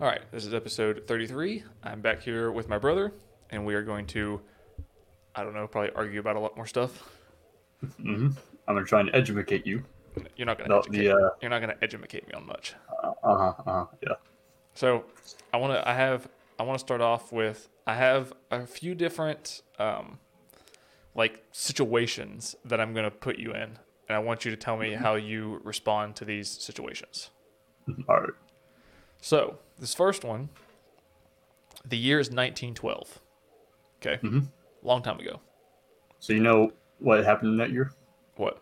All right, this is episode 33. I'm back here with my brother, and we are going to, I don't know, probably argue about a lot more stuff. hmm I'm gonna try and educate you. You're not gonna No, educate, the, uh, you're not gonna educate me on much. Uh huh. Uh huh. Yeah. So, I want to. I have. I want to start off with. I have a few different, um, like situations that I'm gonna put you in, and I want you to tell me how you respond to these situations. All right. So, this first one, the year is 1912. Okay, Mhm. long time ago. So you know what happened in that year? What?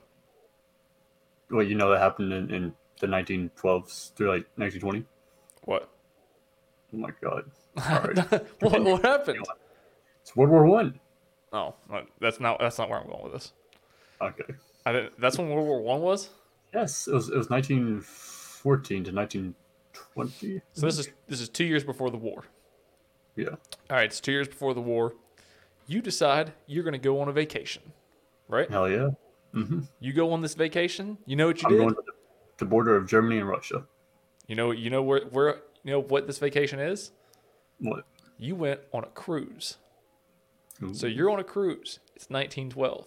Well, you know that happened in, in the 1912s through like 1920. What? Oh my God. Right. what? What happened? It's World War One. Oh, that's not. That's not where I'm going with this. Okay. I didn't, that's when World War One was. Yes, it was. It was 1914 to 1920. So this is this is two years before the war. Yeah. All right, it's two years before the war. You decide you're going to go on a vacation, right? Hell yeah. Mm-hmm. You go on this vacation. You know what you I'm did. going to the, the border of Germany and Russia. You know. You know where where you know what this vacation is. What? You went on a cruise. Ooh. So you're on a cruise. It's 1912.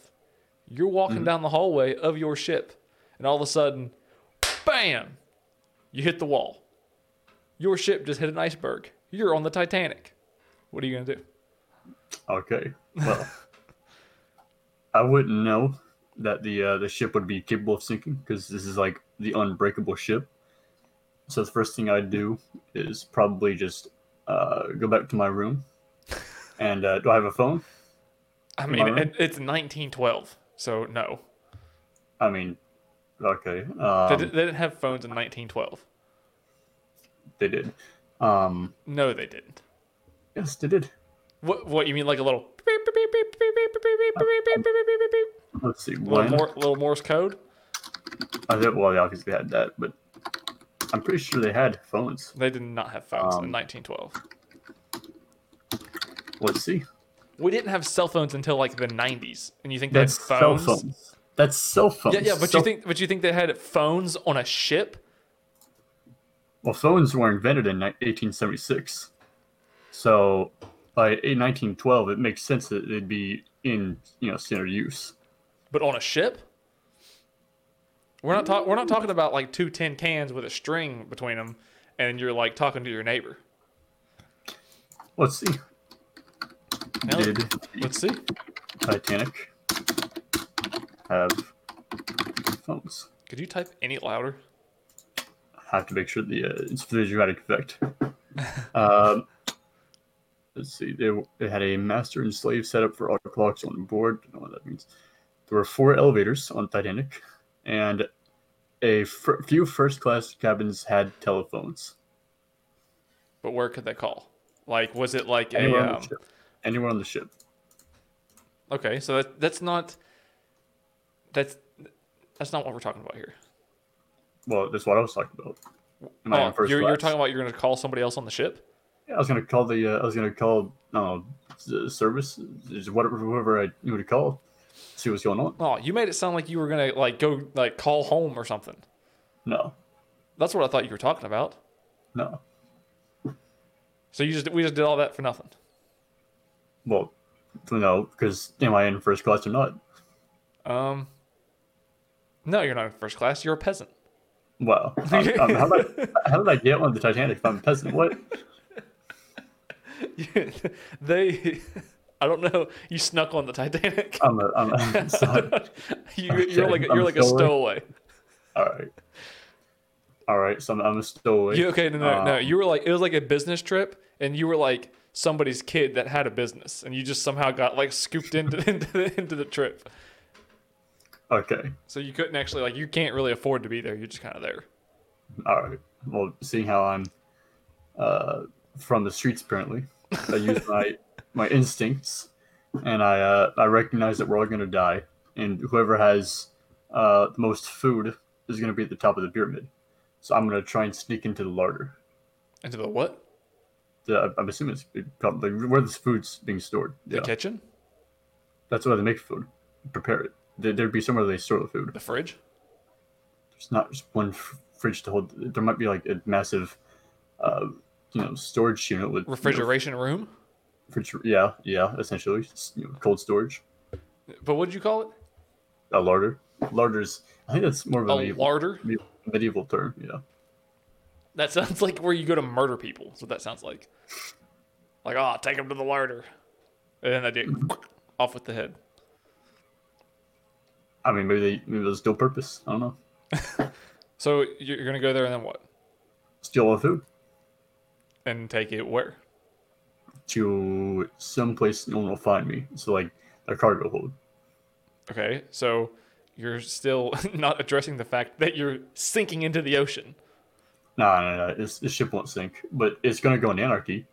You're walking down the hallway of your ship, and all of a sudden, bam! You hit the wall. Your ship just hit an iceberg. You're on the Titanic. What are you gonna do? Okay. Well, I wouldn't know that the uh, the ship would be capable of sinking because this is like the unbreakable ship. So the first thing I'd do is probably just uh, go back to my room. And uh, do I have a phone? I mean, it, it's 1912, so no. I mean, okay. Um, they didn't have phones in 1912 they did. Um, no, they didn't. Yes, they did. What? What you mean, like a little? Let's see. Little, little Morse code. I think, well, they obviously had that, but I'm pretty sure they had phones. They did not have phones um, in 1912. Let's see. We didn't have cell phones until like the 90s, and you think that's they had phones? Cell phones. That's cell phones. Yeah, yeah, but cell- you think, but you think they had phones on a ship? Well, phones were invented in 1876. So by 1912, it makes sense that they'd be in, you know, standard use. But on a ship? We're not talking. We're not talking about like two tin cans with a string between them, and you're like talking to your neighbor. Let's see. Now, Did let's see. Titanic have phones? Could you type any louder? Have to make sure the uh, it's for the dramatic effect. um, let's see. They, they had a master and slave setup for auto clocks on board. I don't know what that means. There were four elevators on Titanic, and a few first class cabins had telephones. But where could they call? Like, was it like Anywhere a? on the Um, ship. Anywhere on the ship. okay, so that that's not. That's that's not what we're talking about here. Well, that's what I was talking about. Oh, first you're, you're talking about you're going to call somebody else on the ship. Yeah, I was gonna call the. Uh, I was gonna call. Uh, the service, whatever, whoever I to call, see what's going on. Oh, you made it sound like you were going to like go like call home or something. No, That's what I thought you were talking about. no. So you just we just did all that for nothing. Well, no, because am I in first class or not? Um. No, you're not in first class. You're a peasant. Well, um, um, how, did I, how did I get on the Titanic if I'm a peasant? What? they, I don't know. You snuck on the Titanic. I'm a, I'm a, you, you're okay, like a, I'm you're a like a stowaway. all right, all right. So I'm, I'm a stowaway. You okay? No, no, no. Um, You were like it was like a business trip, and you were like somebody's kid that had a business, and you just somehow got like scooped into into the, into the trip. Okay, So you couldn't actually like you can't really afford to be there. You're just kind of there. all right. Well, seeing how I'm uh, from the streets, apparently, I use my my instincts, and I uh, I recognize that we're all gonna die, and whoever has uh, the most food is gonna be at the top of the pyramid. So I'm gonna try and sneak into the larder. Into the what? The, I'm assuming it's probably where the food's being stored. The Yeah, kitchen? that's where they make food, prepare it. There, there'd be somewhere they store the food. The fridge? There's not just one f- fridge to hold. There might be like a massive, uh, you know storage unit with you know, Refrigeration room. refriger- yeah, yeah, essentially you know, cold storage. But what did you call it? A larder. Larders. I think that's more of a, A medieval, larder. medieval term. Yeah. That sounds like where you go to murder people. That's what that sounds like. Like, oh, take them to the larder, and then they do off with the head. I mean, maybe they maybe there's dual purpose. I don't know. So you're gonna go there and then what? Steal all the food And take it where? to some place no one will find me. So like a cargo hold. Okay, so you're still not addressing the fact that you're sinking into the ocean. No, no, no. This, this ship won't sink, but it's gonna go in anarchy.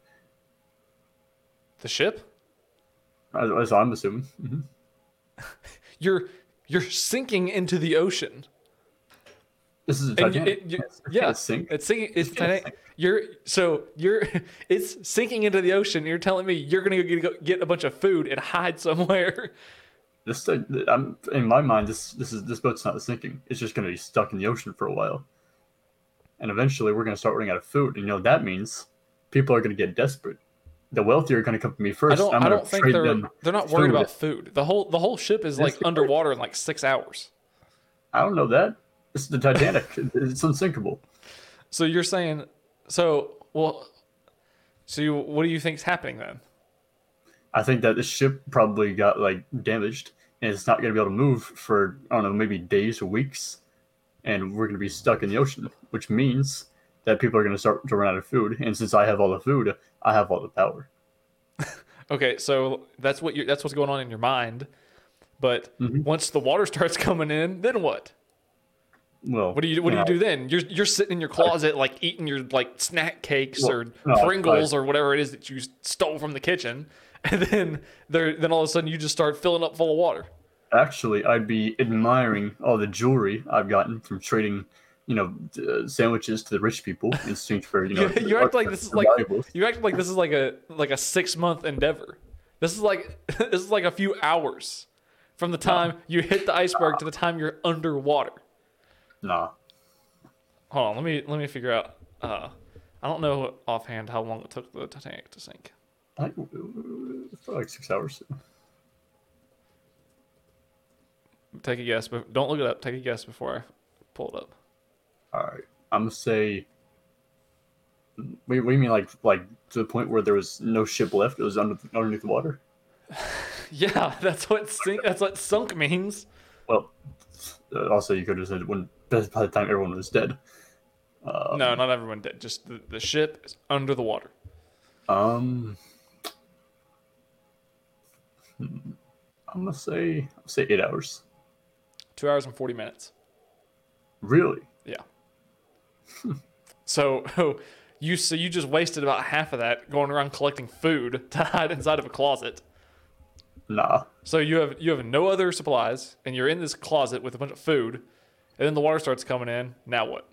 The ship? As, as I'm assuming. hmm You're you're sinking into the ocean. This is a Titanic. it, you, It's yeah, sink. it's sinking. It's gonna Titanic. sink. You're so you're it's sinking into the ocean. You're telling me you're gonna go get, get a bunch of food and hide somewhere. This, uh, I'm in my mind. This, this is this boat's not sinking. It's just gonna be stuck in the ocean for a while, and eventually we're gonna start running out of food. And you know what that means people are gonna get desperate. The wealthy are gonna come to me first. I don't. I'm I don't think they're they're not worried food. about food. The whole the whole ship is Yes, like underwater in like six hours. I don't know that. Is the Titanic. it's unsinkable. So you're saying so well. So you, what do you think is happening then? I think that the ship probably got like damaged and it's not going to be able to move for I don't know maybe days or weeks, and we're going to be stuck in the ocean, which means that people are going to start to run out of food. And since I have all the food, I have all the power. Okay, so that's what you that's what's going on in your mind. But Mhm. once the water starts coming in, then what? Well, What do you what do you do then? You're you're sitting in your closet like eating your like snack cakes Well, or no, Pringles or whatever it is that you stole from the kitchen, and then there then all of a sudden you just start filling up full of water. Actually, I'd be admiring all the jewelry I've gotten from trading, you know, uh, sandwiches to the rich people in exchange for you know. You, you act like this is like valuables. you act like this is like a like a six month endeavor. This is like this is like a few hours from the time you hit the iceberg to the time you're underwater. Nah, Hold on, let me let me figure out. Uh, I don't know offhand how long it took the Titanic to sink. I think uh, for like six hours. Take a guess, but don't look it up. Take a guess before I pull it up. All right, I'm gonna say. Wait, what do you mean, like, like to the point where there was no ship left? It was under underneath the water. Yeah, that's what sink. That's what sunk means. Well, uh, also you could have said when by the time everyone was dead. Uh, no, not everyone did. Just the, the ship is under the water. Um, hmm, I'm gonna say I'll say eight hours. Two hours and forty minutes. Really? Yeah. So you so you just wasted about half of that going around collecting food to hide inside of a closet. Nah. So you have you have no other supplies, and you're in this closet with a bunch of food, and then the water starts coming in. Now what?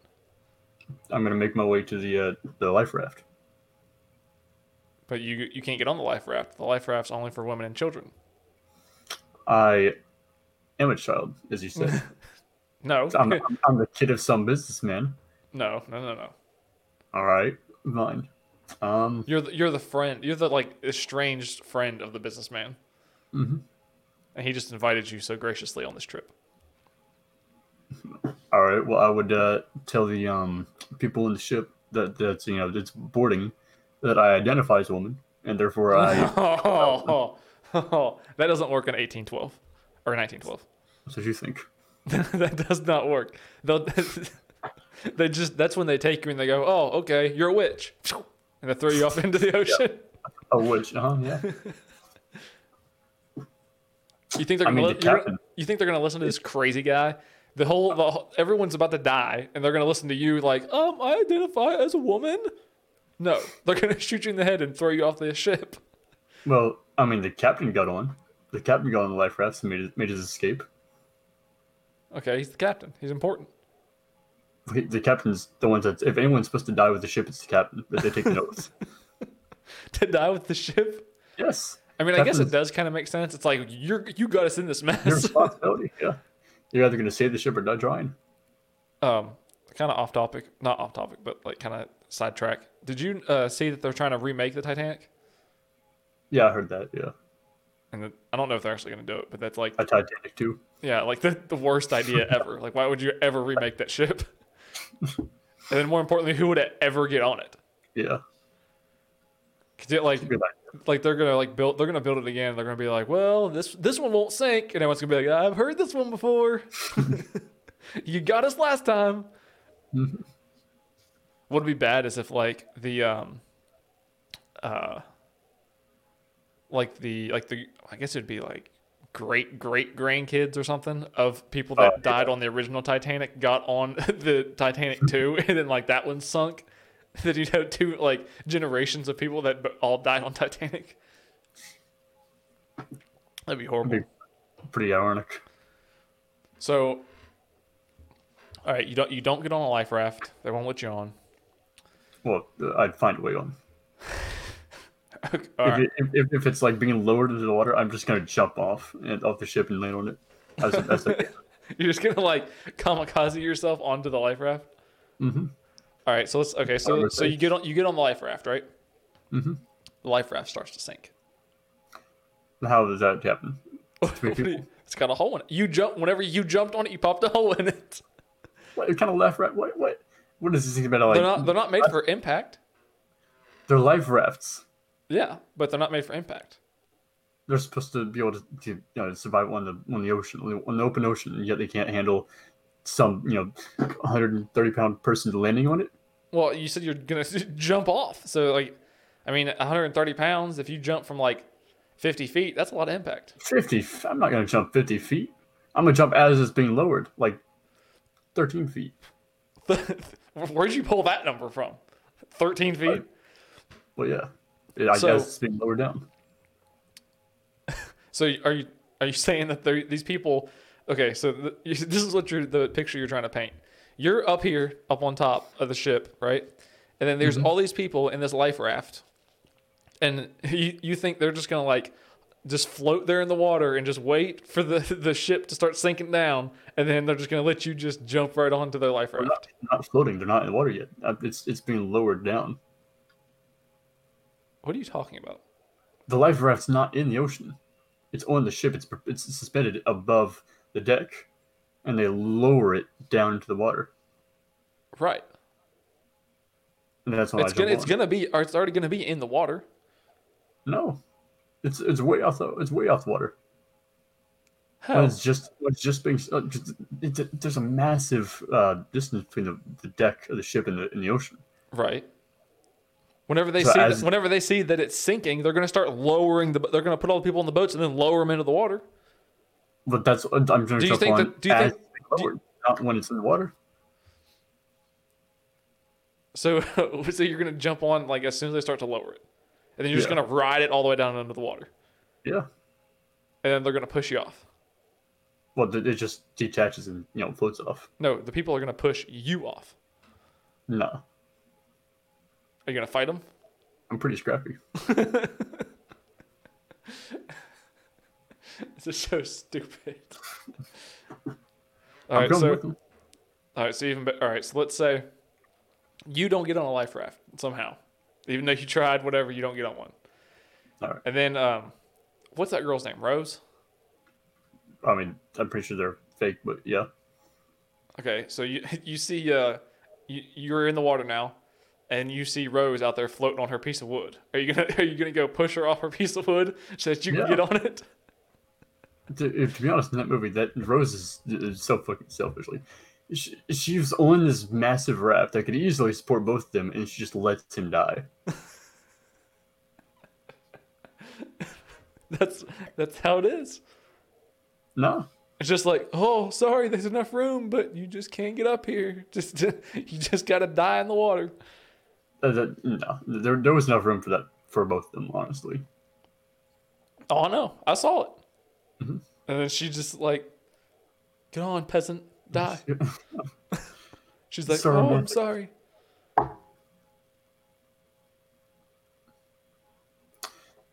I'm gonna make my way to the uh, the life raft. But you you can't get on the life raft. The life raft's only for women and children. I am a child, as you said. No, I'm, I'm, I'm the kid of some businessman. No, no, no, no. All right, fine. Um, You're the, you're the friend. You're the like estranged friend of the businessman, mhm. and he just invited you so graciously on this trip. All right. Well, I would uh, tell the um, people in the ship that that's you know that's boarding that I identify as a woman, and therefore I. Oh, that doesn't work in 1812 or 1912. That's what you think. that does not work. They'll, they just that's when they take you and they go, "Oh, okay, you're a witch," and they throw you off into the ocean. A witch, huh? Yeah. You think they're I gonna mean, li- the you think they're gonna listen to this crazy guy? The whole, the whole everyone's about to die, and they're gonna listen to you like, um, I identify as a woman. No, they're gonna shoot you in the head and throw you off the ship. Well, I mean, the captain got on. The captain got on the life raft and made his, made his escape. Okay, he's the captain. He's important. He- The captain's the ones that if anyone's supposed to die with the ship, it's the captain. But they take an oath. to die with the ship. Yes, I mean, I guess it does kind of make sense. It's like you're you got us in this your mess. responsibility. Yeah, you're either going to save the ship or die drying. um, kind of off topic, not off topic, but like kind of sidetrack. did you uh, see that they're trying to remake the Titanic? Yeah, I heard that. Yeah, And I don't know if they're actually going to do it, but that's like a Titanic too. Yeah, like the, the worst idea ever. Like, why would you ever remake that ship? And then, more importantly, who would ever get on it? Yeah, 'Cause it, like, like they're gonna like build, they're gonna build it again. They're gonna be like, well, this this one won't sink, and everyone's gonna be like, I've heard this one before. you got us last time. Mhm. What would be bad is if like the um, uh, like the like the I guess it'd be like great great grandkids or something of people that oh, yeah. died on the original Titanic got on the Titanic too, and then like that one sunk. That you'd have two like generations of people that all died on Titanic. That'd be horrible. Be pretty ironic. So, all right, you don't you don't get on a life raft. They won't let you on. Well, I'd find a way on. If, right. it, if, if it's like being lowered into the water, I'm just gonna jump off and off the ship and land on it. As a, You're just gonna like kamikaze yourself onto the life raft. Mhm. All right, so let's okay. So so you get on you get on the life raft, right? Mhm. The life raft starts to sink. How does that happen? What do you- it's got a hole in it. You jump whenever you jumped on it, you popped a hole in it. What kind of life raft? What what? What is this thing about? Like They're not they're not made for impact. they're life rafts. Yeah, but they're not made for impact. They're supposed to be able to, to you know survive on the on the ocean on the open ocean, and yet they can't handle some you know 130 pound person landing on it. Well, you said you're gonna jump off, so like, I mean, 130 pounds. If you jump from like 50 feet, that's a lot of impact. 50. I'm not gonna jump 50 feet. I'm gonna jump as it's being lowered, like 13 feet. Where'd you pull that number from? 13 feet. Well, yeah. I So- guess it's being lowered down. So are you are you saying that these people? Okay, so the, this is what you're the picture you're trying to paint. You're up here, up on top of the ship, right? And then there's all these people in this life raft, and you you think they're just gonna like just float there in the water and just wait for the the ship to start sinking down, and then they're just gonna let you just jump right onto their life raft. not, not floating. They're not in the water yet. Uh, It's it's being lowered down. What are you talking about? The life raft's not in the ocean. It's on the ship. It's it's suspended above the deck, and they lower it down into the water. Right. And that's why It's gonna it's on. gonna be or it's already gonna be in the water. No, it's it's way off the it's way off the water. How? It's just it's just being uh, it's there's a massive uh, distance between the, the deck of the ship and the in the ocean. Right. Whenever they So see as- that, whenever they see that it's sinking, they're going to start lowering the. They're going to put all the people in the boats and then lower them into the water. But that's I'm going to Do you think that- do you think- lowered, not when it's in the water. So, so you're going to jump on like as soon as they start to lower it, and then you're just going to ride it all the way down into the water, Yeah. and then they're going to push you off. Well, it just detaches and you know floats off. No, the people are going to push you off. No, Are you going to fight them? I'm pretty scrappy. This is so stupid. all I'm going so all right, so even all right, so let's say you don't get on a life raft somehow, even though you tried whatever, you don't get on one. All right. And then, um, what's that girl's name? Rose. I mean, I'm pretty sure they're fake, but yeah. Okay, so you you see, uh, you you're in the water now, and you see Rose out there floating on her piece of wood. Are you gonna are you gonna go push her off her piece of wood so that you can get on it? To, to be honest, in that movie, that Rose is, is so fucking selfishly. She, she was on this massive raft that could easily support both of them, and she just lets him die. That's that's how it is. No, It's just like, oh, sorry, there's enough room, but you just can't get up here. Just you just gotta die in the water. Uh, that, no, there, there was enough room for that for both of them, honestly. Oh, I know, I saw it. Mhm. And then she just like, get on, peasant, die. She's like, oh, I'm sorry.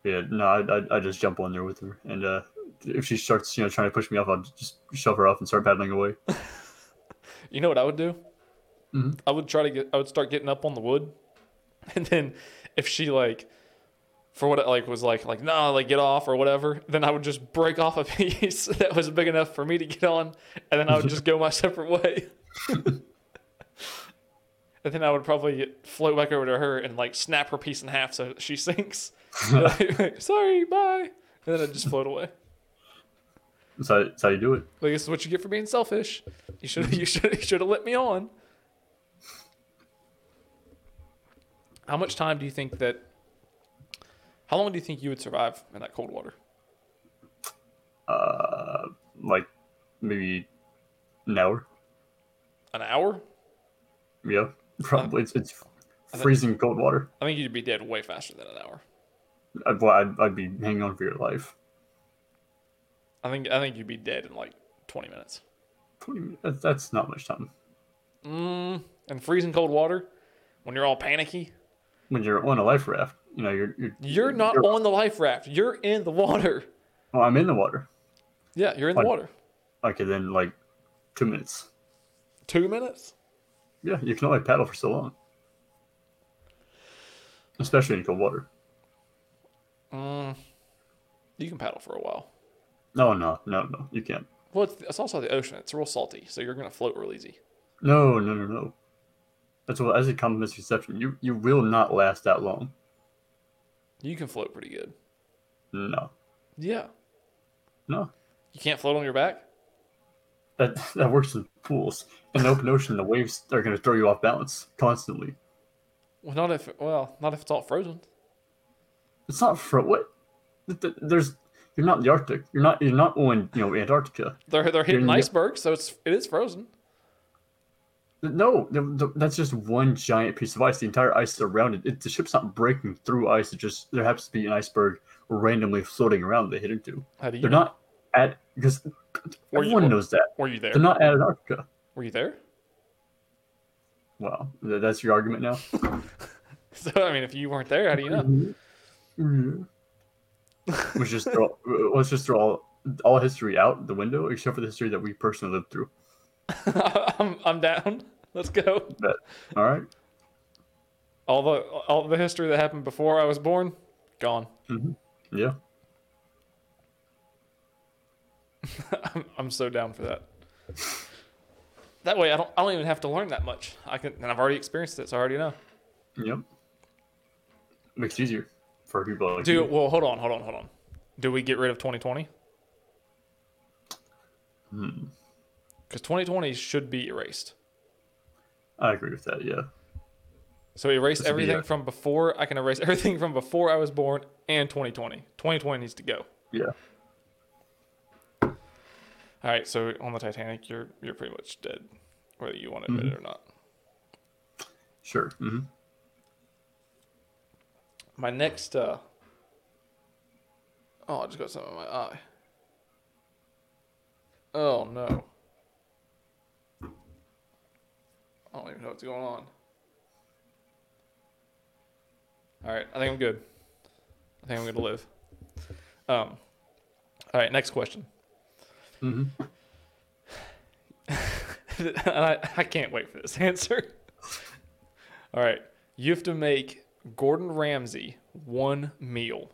Yeah, no, I, I, I just jump on there with her, and uh, if she starts, you know, trying to push me off, I'll just shove her off and start paddling away. You know what I would do? Mhm. I would try to get. I would start getting up on the wood, And then if she like for what it like was like like no like get off or whatever, then I would just break off a piece that was big enough for me to get on, and then I would just go my separate way. and then I would probably float back over to her and like snap her piece in half so she sinks. Like, Sorry, bye. And then I'd just float away. That's how, that's how you do it. Like this is what you get for being selfish. You should you should you should have let me on. How much time do you think that? How long do you think you would survive in that cold water? Uh, like maybe an hour. An hour? Yeah, probably. It's, it's freezing cold water. I think you'd be dead way faster than an hour. I'd, well, I'd, I'd be hanging on for your life. I think I think you'd be dead in like twenty minutes. 20 minutes, that's, that's not much time. Mm, and freezing cold water, when you're all panicky, When you're on a life raft, you know, you're. you're you're not you're- on the life raft. You're in the water. Oh, I'm in the water. Yeah, you're in the water. Okay, then like two minutes. Two minutes. Yeah, you can only paddle for so long. Especially in cold water. Mm, you can paddle for a while. No, no, no, no. You can't. Well, it's, it's also the ocean. It's real salty, so you're gonna float real easy. No, no, no, no. That's what as a common misconception. You you will not last that long. You can float pretty good. No. Yeah. No. You can't float on your back? That that works in pools. In the open ocean, the waves are gonna throw you off balance constantly. Well, not if well, not if it's all frozen. It's not for what? Th- th- There's you're not in the Arctic. You're not you're not on you know Antarctica. They're they're hitting icebergs, so it's it is frozen. No, the, the, that's just one giant piece of ice. The entire ice around it, it. The ship's not breaking through ice. It just there happens to be an iceberg randomly floating around. They hit into. How do you? They're know? not at because Were you- everyone knows that Were you there? they're not at Antarctica. Were you there? Well, th- that's your argument now. So I mean, if you weren't there, how do you know? Mm-hmm. Let's just throw let's just throw all, all history out the window except for the history that we personally lived through. I'm I'm down. Let's go. All right, All the all the history that happened before I was born, gone. yeah, I'm, I'm so down for that. That way, I don't I don't even have to learn that much. I can, and I've already experienced it, so I already know. yep. Makes it easier for people like Do you. well. Hold on, hold on, hold on. Do we get rid of 2020? Hmm. Because 2020 should be erased. I agree with that. Yeah. So erase would be everything from before. I can erase everything from before I was born and 2020. 2020 needs to go. Yeah. All right. So on the Titanic, you're you're pretty much dead, whether you want to admit it or not. Sure. hmm My next. uh Oh, I just got something in my eye. Oh no. I don't even know what's going on. All right, I think I'm good. I think I'm going to live. Um. All right, next question. hmm I, I can't wait for this answer. All right, you have to make Gordon Ramsay one meal.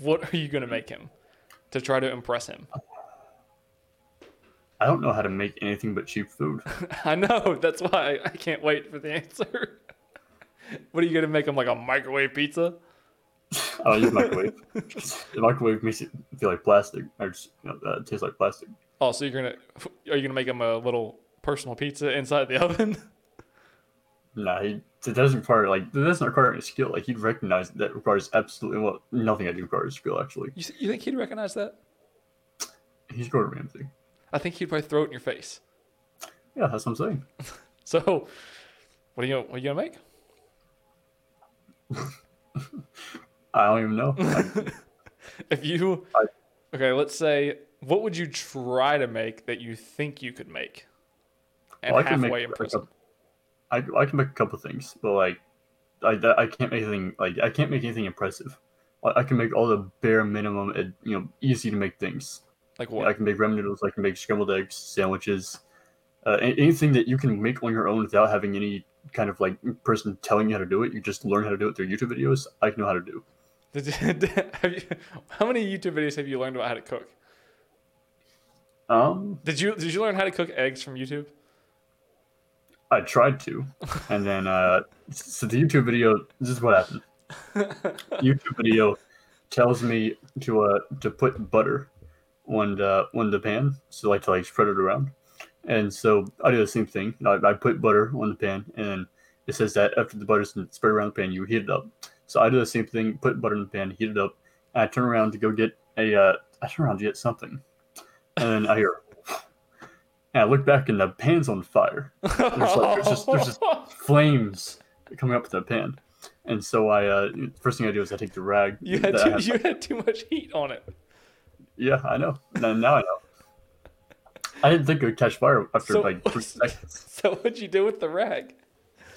What are you going to make him to try to impress him? I don't know how to make anything but cheap food. I know. That's why I can't wait for the answer. what are you gonna make him like a microwave pizza? I don't use microwave. the microwave makes it feel like plastic. Or just, you know, uh, it tastes like plastic. Oh, so you're gonna are you gonna make him a little personal pizza inside the oven? Nah, he, it doesn't require like it doesn't require any skill. Like he'd recognize that requires absolutely well nothing. I do requires skill. Actually, You, you think he'd recognize that? he's Gordon Ramsay. I think he'd probably throw it in your face. Yeah, that's what I'm saying. So, what are you what are you gonna make? I don't even know. If you I- okay, let's say what would you try to make that you think you could make and Well, I can make halfway impress a- him? I I can make a couple things, but like I I can't make anything like I can't make anything impressive. I I can make all the bare minimum, and, you know, easy to make things. Like what? I can make ramen noodles. I can make scrambled eggs, sandwiches, uh, anything that you can make on your own without having any kind of like person telling you how to do it. You just learn how to do it through YouTube videos. I know how to do. Did you, have you, how many YouTube videos have you learned about how to cook? Um, Did you did you learn how to cook eggs from YouTube? I tried to, and then uh, so the YouTube video. This is what happened. YouTube video tells me to uh to put butter on the on the pan, so like to like spread it around, and so I do the same thing. I, I put butter on the pan, and it says that after the butter's spread around the pan, you heat it up. So I do the same thing, put butter in the pan, heat it up, and I turn around to go get a uh, I turn around to get something, and then I hear. And I look back and the pan's on fire. There's like there's just there's just flames coming up to the pan. And so I uh first thing I do is I take the rag. you had too, have- you had too much heat on it. Yeah, I know. Now, now I know. I didn't think it would catch fire after So- like three seconds. So what'd you do with the rag?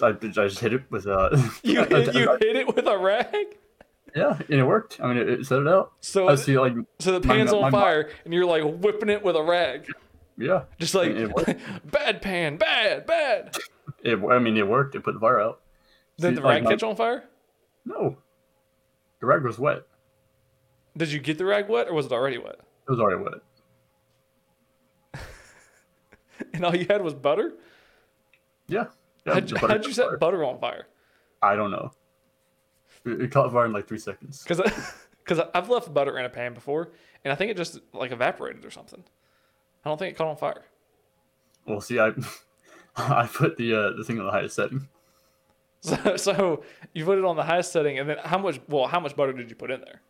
I, I just hit it with a. You hit, you hit it with a rag. yeah, and it worked. I mean, it, it set it out. So I see like so the my- pan's on my- fire, and you're like whipping it with a rag, yeah, just like bad pan, bad, bad. it. I mean, it worked. It put the fire out. Did See, the like, rag my- catch on fire? No, the rag was wet. Did you get the rag wet, or was it already wet? It was already wet. And all you had was butter. Yeah. yeah How'd, butter how'd you set fire. butter on fire? I don't know. It, it caught fire in like three seconds. Because because I've left butter in a pan before, and I think it just like evaporated or something. I don't think it caught on fire. Well, see, I I put the uh, the thing on the highest setting. So, so you put it on the highest setting, and then how much? Well, how much butter did you put in there?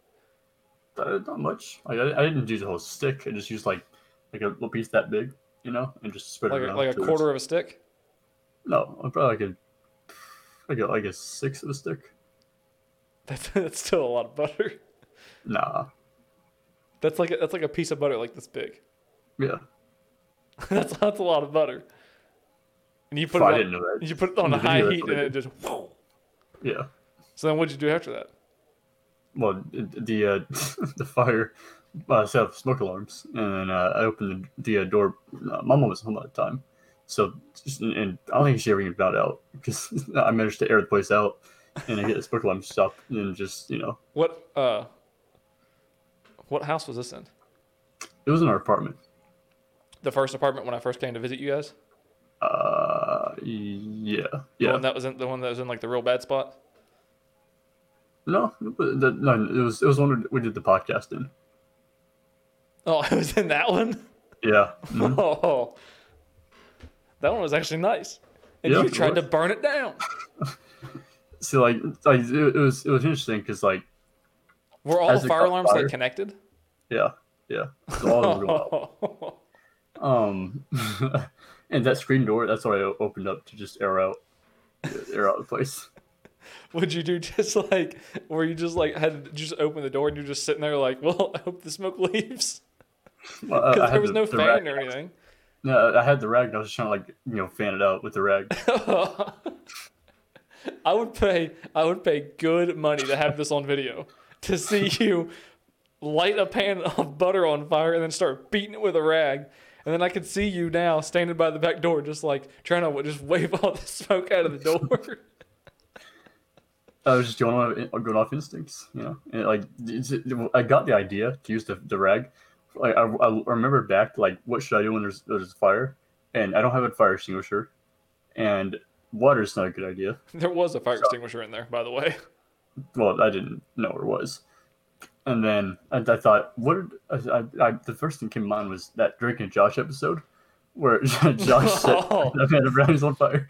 Uh, not much. Like, I, I didn't use a whole stick. I just used like like a little piece that big, you know, and just spread Like it a, around. like a quarter of a stick. No, probably like a like a like a sixth of a stick. That's that's still a lot of butter. Nah. That's like a, that's like a piece of butter like this big. Yeah. that's that's a lot of butter. And you put it I on, didn't know that. you put it on the high heat, and it just. whoa. Yeah. So then, what'd you do after that? Well, the uh, the fire uh, set off smoke alarms, and then uh, I opened the, the uh, door. Uh, my mom was home at the time, so just, and I don't think she ever even got out because I managed to air the place out, and I get the smoke alarm stopped, and just you know What uh, what house was this in? it was in our apartment. The first apartment when I first came to visit you guys. Uh, yeah, The yeah. one that was in the one that was in like the real bad spot. No, the, no, it was it was one we did the podcast in. Oh, it was in that one. Yeah, mhm. Oh, that one was actually nice. And Yeah, you tried to burn it down. so like like it, it was it was interesting because like Were all the fire alarms fire. like connected? yeah yeah all of them were going out. Um, and that screen door, that's what I opened up to just air out, air out the place. Would you do just like, where you just like had to just open the door and you're just sitting there like, well, I hope the smoke leaves Well, uh, because there was the- no the fan rag- or anything. No, I had the rag. And I was just trying to like you know fan it out with the rag. I would pay, I would pay good money to have this on video to see you light a pan of butter on fire and then start beating it with a rag. And then I could see you now standing by the back door, just like trying to just wave all the smoke out of the door. I was just going on off instincts, you know. And like it's, I got the idea to use the, the rag. Like I, I remember back like what should I do when there's there's a fire, and I don't have a fire extinguisher, and water's not a good idea. there was a fire extinguisher in there, by the way. well, I didn't know where it was. And then I, I thought, what? Did, I, I, the first thing came to mind was that Drake and Josh episode, where Josh set Oh. a pan of brownies on fire.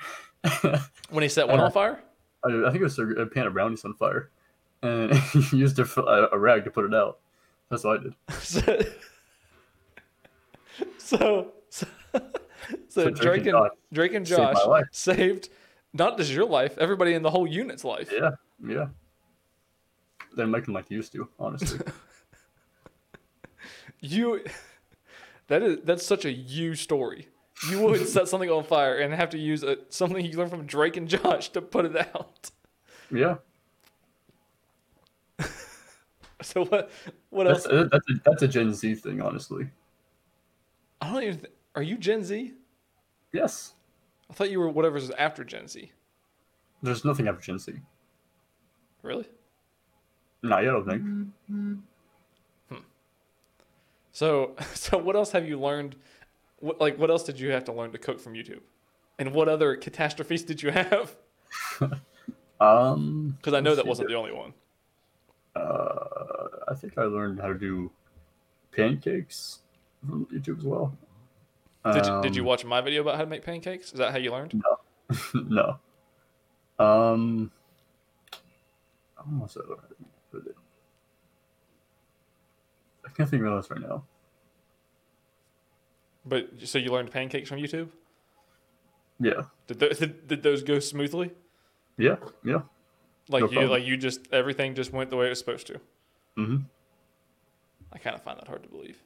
When he set one Uh, on fire? I, I think it was a, a pan of brownies on fire, and he used a, a, rag to put it out. That's what I did. so, so, so, so Drake and Drake and saved Josh life. saved not just your life, everybody in the whole unit's life. Yeah, yeah. They're making like they used to, honestly. You, that is that's such a you story. You would set something on fire and have to use a, something you learned from Drake and Josh to put it out. yeah, So what? What that's else? that's a, that's a Gen Z thing, honestly. I don't even. Th- are you Gen Z? Yes. I thought you were whatever's after Gen Z. There's nothing after Gen Z. Really? No, I don't think. Hmm. So, so what else have you learned? What, like, what else did you have to learn to cook from YouTube? And what other catastrophes did you have? Um, Because I know that wasn't the only one. uh, I think I learned how to do pancakes from YouTube as well. Did you, did you Um, watch my video about how to make pancakes? Is that how you learned? no. No. Um, I almost said it. I can't think of this right now. But so you learned pancakes from YouTube? Yeah, Did those, did, did those go smoothly? yeah, yeah. Like No you problem. like you just everything just went the way it was supposed to. Mm-hmm. I kind of find that hard to believe.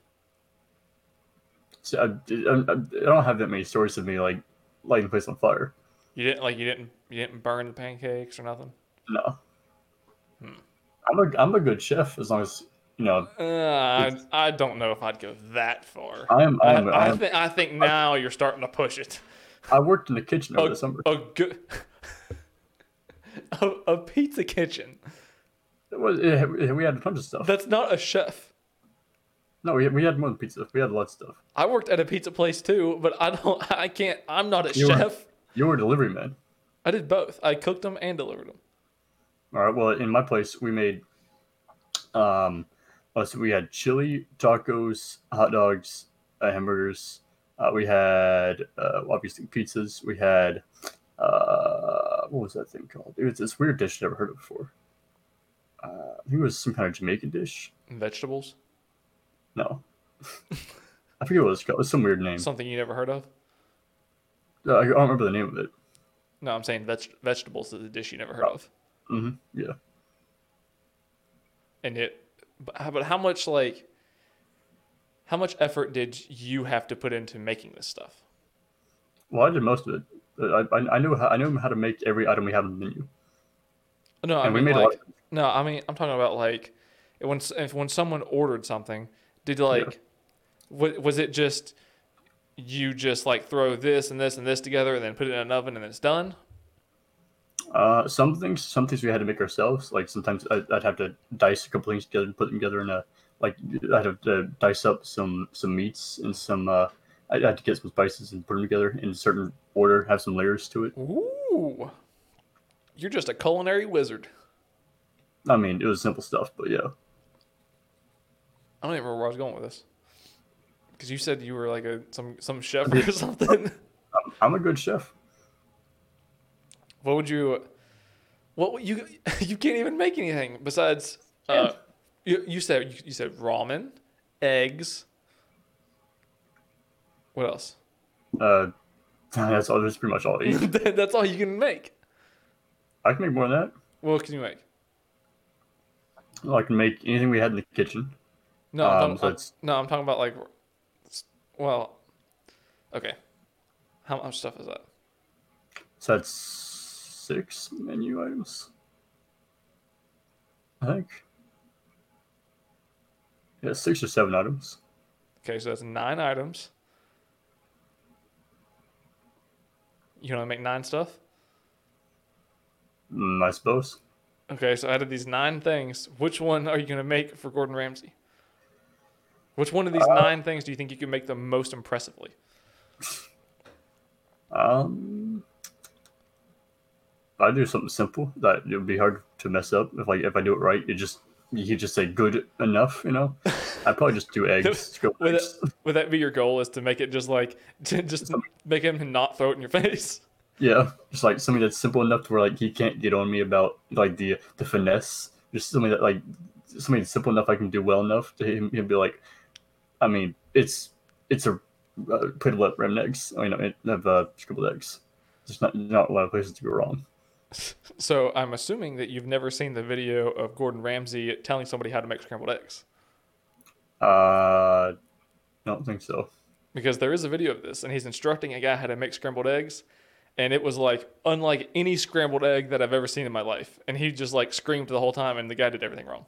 See, I, I, I don't have that many stories of me like lighting the place on fire. You didn't like you didn't you didn't burn the pancakes or nothing. No. Hmm. I'm a I'm a good chef as long as you know. Uh, I, I don't know if I'd go that far. I am. I I, am. I, think I think now you're starting to push it. I worked in the kitchen over A, the summer. a good a, a pizza kitchen. It was, it, we had a bunch of stuff. That's not a chef. No, we, we had more than pizza. We had a lot of stuff. I worked at a pizza place too, but I don't. I can't. I'm not a You were- chef. You were a delivery man. I did both. I cooked them and delivered them. All right. Well, in my place, we made. Um, let's see, we had chili, tacos, hot dogs, uh, hamburgers. Uh, we had uh, obviously pizzas. We had uh, what was that thing called? It was this weird dish I've never heard of before. Uh, I think it was some kind of Jamaican dish. Vegetables. No, I forget what it's called. It's some weird name. Something you never heard of. Uh, I don't remember the name of it. No, I'm saying veg- vegetables is a dish you never heard of. hmm Yeah. And it, but how- but how much like, how much effort did you have to put into making this stuff? Well, I did most of it. Uh, I, I, I knew how, I knew how to make every item we have on the menu, No, I and mean we made like, a lot. Of, no, I mean I'm talking about like, when if when someone ordered something, did like, wa- was it just you just like throw this and this and this together and then put it in an oven and it's done? Uh, some things, some things we had to make ourselves. Like sometimes I'd, I'd have to dice a couple things together and put them together in a like I'd have to dice up some some meats and some. Uh, I had to get some spices and put them together in a certain order, have some layers to it. Ooh, you're just a culinary wizard. I mean, it was simple stuff, but yeah. I don't even remember where I was going with this. Because you said you were like a some some chef or something. I'm a good chef. What would you? What would you? You can't even make anything besides. Uh, you, you said you, you said ramen, eggs. What else? Uh, that's all. That's pretty much all I eat. That's all you can make. I can make more than that. What can you make? I can make anything we had in the kitchen. No, I'm Um, talking, so I'm- no, I'm talking about like. Well, okay. How much stuff is that? So that's six menu items. I think. Yeah, six or seven items. Okay, so that's nine items. You want to make nine stuff. Mm, I suppose. Okay, so out of these nine things, which one are you going to make for Gordon Ramsay? Which one of these Uh, nine things do you think you can make the most impressively? Um, I do something simple that it would be hard to mess up if like if I do it right. You just you could just say good enough, you know. I'd probably just do eggs. Would eggs. that, would that be your goal? Is to make it just like to just make him not throw it in your face? Yeah, just like something that's simple enough to where like he can't get on me about like the the finesse. Just something that like something simple enough I can do well enough to him, him be like, I mean, it's it's a uh, put up ram eggs. I mean, it have uh, scrambled eggs. There's not not a lot of places to go wrong. So I'm assuming that you've never seen the video of Gordon Ramsay telling somebody how to make scrambled eggs, Uh, don't think so. because there is a video of this, and he's instructing a guy how to make scrambled eggs, and it was like unlike any scrambled egg that I've ever seen in my life, and he just like screamed the whole time, and the guy did everything wrong.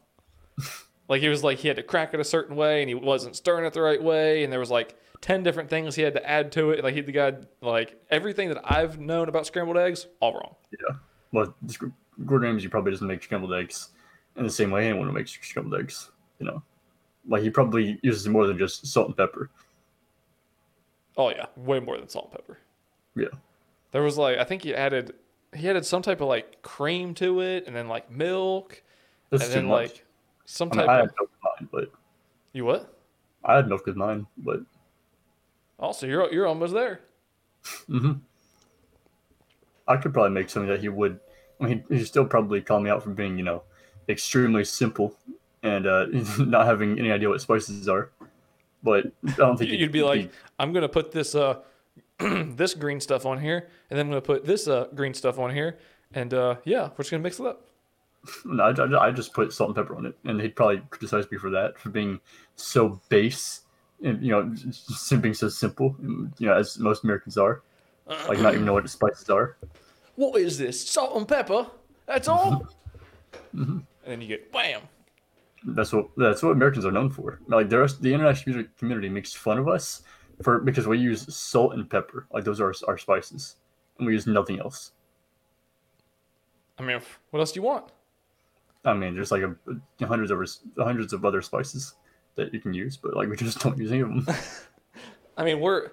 Like he was like he had to crack it a certain way, and he wasn't stirring it the right way, and there was like ten different things he had to add to it. Like he the guy like everything that I've known about scrambled eggs, all wrong. Yeah. Well, this Gordon Ramsay probably doesn't make scrambled eggs in the same way anyone would make scrambled eggs. You know, like he probably uses more than just salt and pepper. Oh yeah, way more than salt and pepper. Yeah, There was like I think he added he added some type of like cream to it, and then like milk, that's and too then much. like some I, mean, type I of had milk with mine, but you what? I had milk with mine, but Also, you're you're almost there. mm-hmm. I could probably make something that he would. I mean, he'd still probably call me out for being, you know, extremely simple and uh, not having any idea what spices are. But I don't think You'd be like, I'm gonna put this uh this green stuff on here, and then I'm gonna put this uh green stuff on here, and uh yeah, we're just gonna mix it up. no, I, I, I just put salt and pepper on it, and he'd probably criticize me for that for being so base and you know just being so simple, you know, as most Americans are, like not even know what the spices are. What is this? Salt and pepper? That's all. And then you get wham. That's what that's what Americans are known for. Like the rest, the international music community makes fun of us for because we use salt and pepper. Like those are our, our spices, and we use nothing else. I mean, what else do you want? I mean, there's like a, hundreds of hundreds of other spices that you can use, but like we just don't use any of them. I mean, we're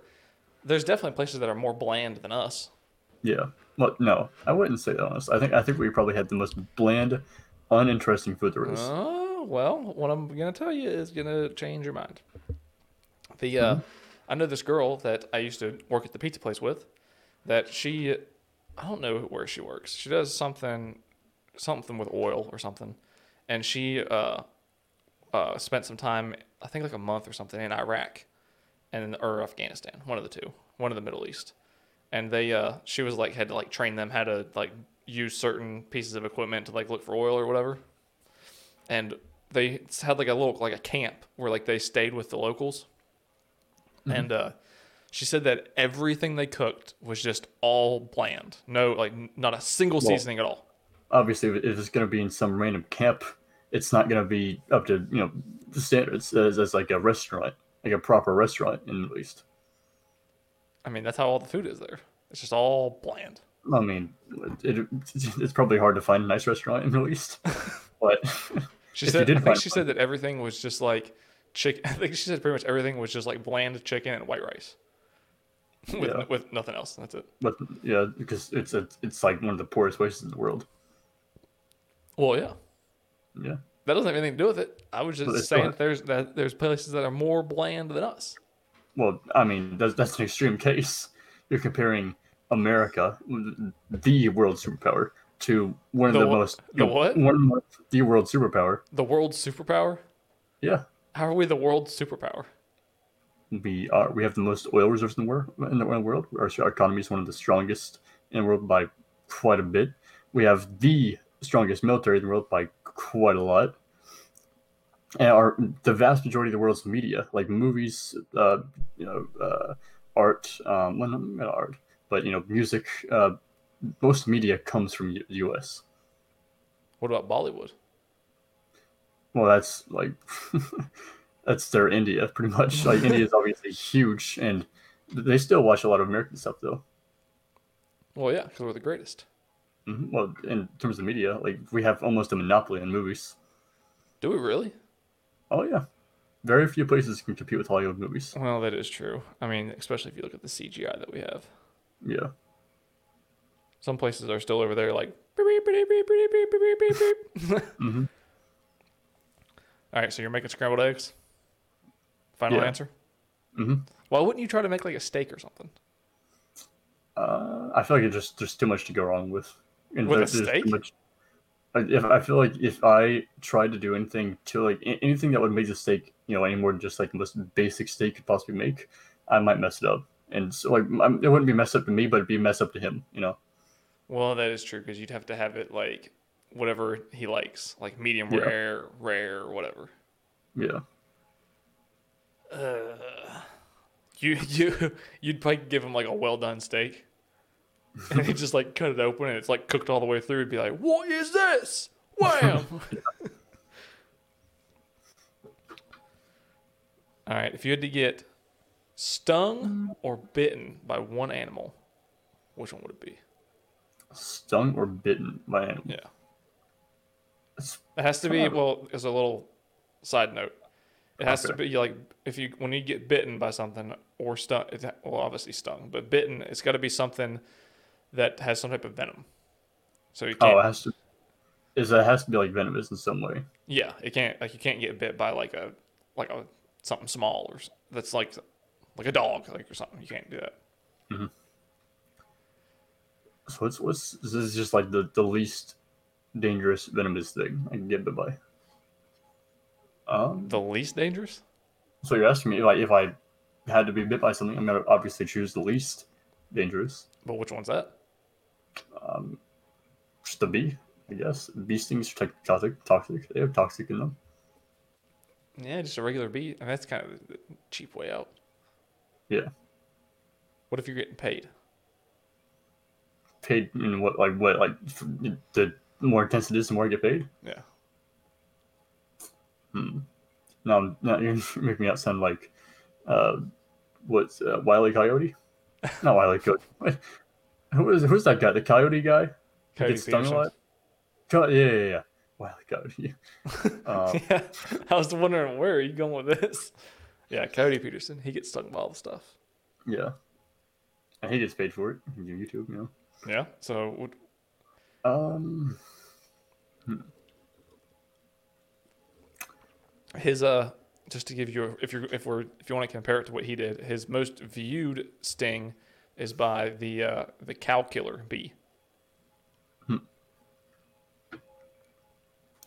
there's definitely places that are more bland than us. Yeah. Well, no, I wouldn't say that. Honest. I think I think we probably had the most bland, uninteresting food there is. Oh well, what I'm gonna tell you is gonna change your mind. The uh, I know this girl that I used to work at the pizza place with. That she, I don't know where she works. She does something, something with oil or something, and she uh, uh, spent some time, I think like a month or something in Iraq, and or Afghanistan, one of the two, one of the Middle East, and they uh, she was like had to like train them how to like use certain pieces of equipment to like look for oil or whatever. And they had like a little like a camp where like they stayed with the locals. And uh she said that everything they cooked was just all bland. No like not a single Well- seasoning at all. Obviously, if it's going to be in some random camp, it's not going to be up to you know the standards as, as like a restaurant, like a proper restaurant in the Middle East. I mean that's how all the food is there. It's just all bland. I mean, it, it's probably hard to find a nice restaurant in the Middle East, but she said i think she one. said that everything was just like chicken i think she said pretty much everything was just like bland chicken and white rice. With, Yeah. with nothing else that's it. But yeah, because it's a, it's like one of the poorest places in the world. well yeah. Yeah, that doesn't have anything to do with it. I was just saying there's that there's places that are more bland than us well, I mean that's that's an extreme case. You're comparing America, the world superpower, to one of The the, wha- most the what? One of the world superpower. the world superpower Yeah, How are we the world superpower? we are. We have the most oil reserves in the world. In the world, our, our economy is one of the strongest in the world by quite a bit. We have the strongest military in the world by quite a lot. And our the vast majority of the world's media, like movies, uh, you know, uh, art, um, well, not art, but you know, music. Uh, most media comes from the U.S. What about Bollywood? Well, that's like that's their India, pretty much. Like India is obviously huge, and they still watch a lot of American stuff, though. Well, yeah, because we're the greatest. Mhm. Well, in terms of media, like we have almost a monopoly on movies. Do we really? Oh yeah, very few places can compete with Hollywood movies. Well, that is true. I mean, especially if you look at the CGI that we have. Yeah. Some places are still over there, like. All right, so you're making scrambled eggs. Final yeah. answer. Mm-hmm. Why wouldn't you try to make like a steak or something? Uh, I feel like it just there's too much to go wrong with. With a steak? Much, if I feel like if I tried to do anything to like anything that would make the steak, you know, any more than just like the most basic steak could possibly make, I might mess it up. And so like it wouldn't be messed up to me, but it'd be messed up to him. You know. Well, that is true because you'd have to have it like whatever he likes, like medium Yeah. rare, rare, whatever. Yeah. Uh, You you you'd probably give him like a well done steak, and he'd just like cut it open and it's like cooked all the way through. He'd be like, "What is this? Wham!" all right, if you had to get stung or bitten by one animal, which one would it be? Stung or bitten by animal. Yeah. It's- It has to be Kinda- well. As a little side note, it has to be like if you when you get bitten by something or stung. It, well, obviously stung, but bitten. It's got to be something that has some type of venom. So you can't. Oh, it has to. Is it has to be like venomous in some way? yeah, it can't. Like you can't get bit by like a like a something small or that's like like a dog like or something. You can't do that. So what's what's this is just like the the least dangerous venomous thing I can get bit by. Um, The least dangerous. so you're asking me like if I had to be bit by something, I'm gonna obviously choose the least dangerous. But which one's that? Um, just the bee, I guess. Bee stings are toxic. Toxic. They have toxic in them. Yeah, just a regular bee. I mean, that's kind of the cheap way out. Yeah. What if you're getting paid? Paid in what like what like the more intense it is, the more I get paid. Yeah. Hmm. Now, now you're making me out sound like, uh, what's uh, Wiley Coyote? Not Wiley Coyote. What? Who is who's that guy? The Coyote guy? Coyote gets stung a Peterson. lot? Co- yeah, yeah, yeah. Wiley Coyote. uh, yeah, I was wondering where are you going with this? Yeah, Coyote Peterson. He gets stung by all the stuff. yeah. And he gets paid for it. on YouTube, you know. Yeah. So would- Um, his uh, just to give you, a, if you're if we're if you want to compare it to what he did, his most viewed sting is by the uh, the cow killer bee.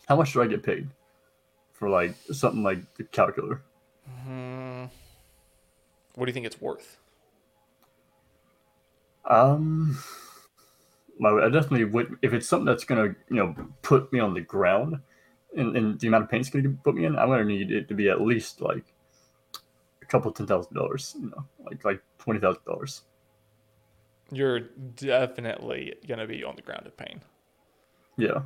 how much do I get paid for like something like the cow killer? Hmm. What do you think it's worth? Um, I definitely would if it's something that's gonna you know put me on the ground, and, and the amount of pain it's gonna put me in, I'm gonna need it to be at least like a couple ten thousand dollars, you know, like like twenty thousand dollars. You're definitely gonna be on the ground of pain Yeah,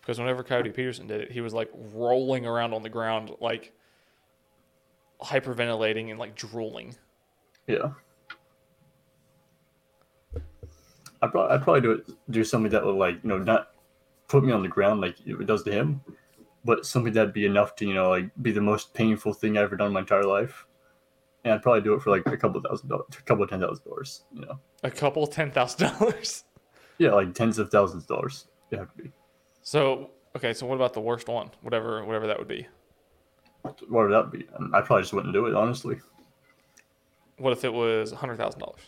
because whenever Coyote Peterson did it, he was like rolling around on the ground, like hyperventilating and like drooling. yeah. I'd probably, I'd probably do it do something that would like you know not put me on the ground like it does to him, but something that'd be enough to you know like be the most painful thing I've ever done in my entire life. And I'd probably do it for like a couple thousand dollars, a couple of ten thousand dollars, you know. A couple ten thousand dollars. Yeah, like tens of thousands of dollars. It have to be. So okay, so what about the worst one? Whatever, whatever that would be. What would that be? I probably just wouldn't do it, honestly. What if it was a hundred thousand dollars?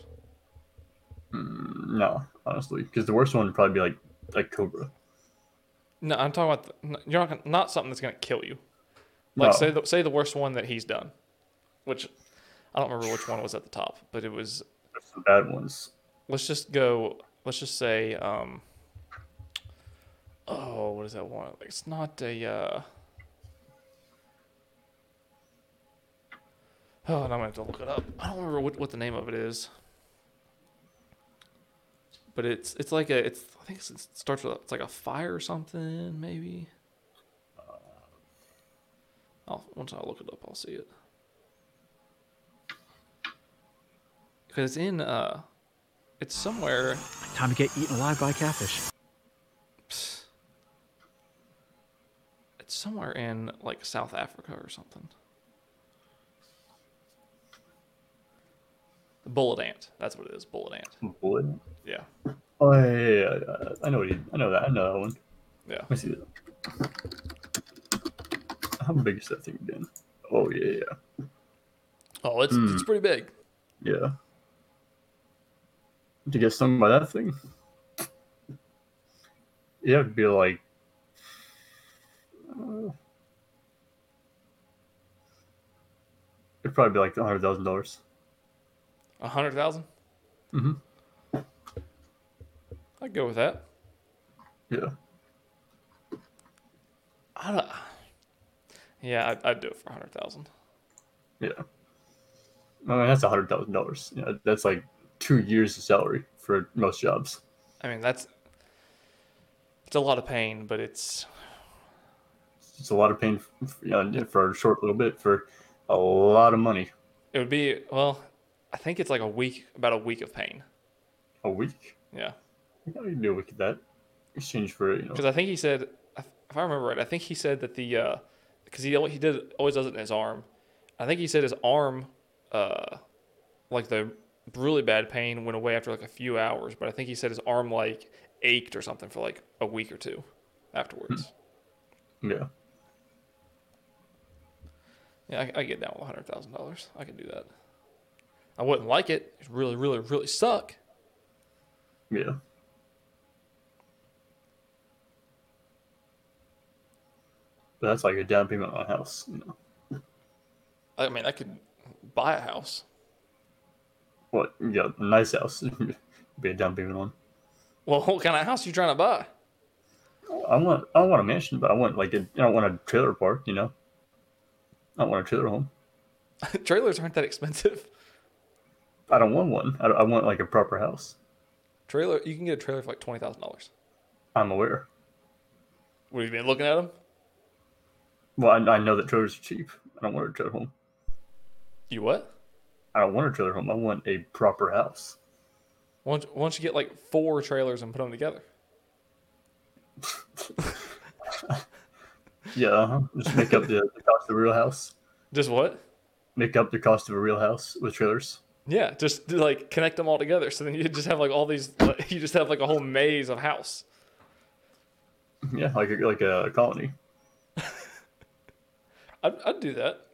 Mm, no, honestly, because the worst one would probably be like like Cobra. No, I'm talking about the, you're not gonna, not something that's gonna kill you. Like No. say the, say the worst one that he's done, which I don't remember which one was at the top, but it was. There's some bad ones. Let's just go. Let's just say. um Oh, what is that one? It's not a. uh Oh, and I'm gonna have to look it up. I don't remember what, what the name of it is. But it's it's like a it's I think it's, it starts with a, it's like a fire or something maybe. I'll, once I look it up, I'll see it. Because it's in uh, it's somewhere. Time to get eaten alive by a catfish. It's somewhere in like South Africa or something. The bullet ant. That's what it is. Bullet ant. Bullet. Yeah. Oh yeah, yeah, yeah, yeah. I know what you. I know that. I know that one. Yeah. Let me see that. How big is that thing again? Oh yeah, yeah, Oh, it's it's pretty big. yeah. To get stung by that thing, have to be like. Uh, it'd probably be like a hundred thousand dollars. A hundred thousand. Mhm. I'd go with that. Yeah. I don't. Yeah, I'd, I'd do it for a hundred thousand. Yeah. I mean, that's a hundred thousand dollars. Know, that's like two years of salary for most jobs. I mean, that's it's a lot of pain, but it's It's a lot of pain, f- you know, for a short little bit for a lot of money. it would be well. I think it's like a week, about a week of pain. A week? Yeah, Yeah, you can do a week of that. Exchange for you know. because I think he said, if I remember right, I think he said that the because he he did always does it in his arm. I think he said his arm, uh, like the really bad pain went away after like a few hours, but I think he said his arm like ached or something for like a week or two afterwards. Hmm. Yeah. Yeah, I, I get down with hundred thousand dollars. I can do that. I wouldn't like it. It really, really, really suck. Yeah. But that's like a down payment on a house, you know. I mean, I could buy a house. What? Yeah, a nice house. Be a down payment on. Well, what kind of house you trying to buy? I want. I want a mansion, but I want like a. I don't want a trailer park. You know. I want a trailer home. Trailers aren't that expensive. I don't want one. I, I want like a proper house. Trailer, you can get a trailer for like twenty thousand dollars. I'm aware. What have you been looking at them? Well, I, I know that trailers are cheap. I don't want a trailer home. You what? I don't want a trailer home. I want a proper house. Why don't, why don't you get like four trailers and put them together? Yeah, uh-huh. just make up the, the cost of a real house. Just what? Make up the cost of a real house with trailers. Yeah, just like connect them all together. So then you just have like all these. Like, you just have like a whole maze of house. Yeah, like a, like a colony. I'd, I'd do that.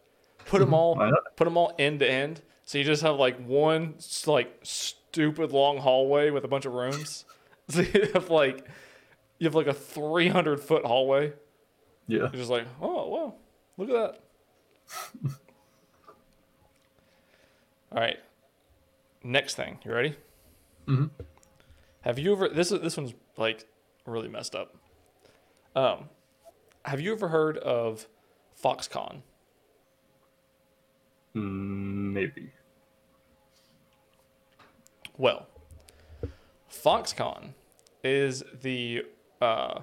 Put them all. Put them all end to end. So you just have like one like stupid long hallway with a bunch of rooms. So you have like you have like a three hundred foot hallway. Yeah. You're just like, oh wow, look at that. All right. Next thing, you ready? Mhm. Have you ever? This is this one's like really messed up. Um, have you ever heard of Foxconn? Maybe. Well, Foxconn is the uh,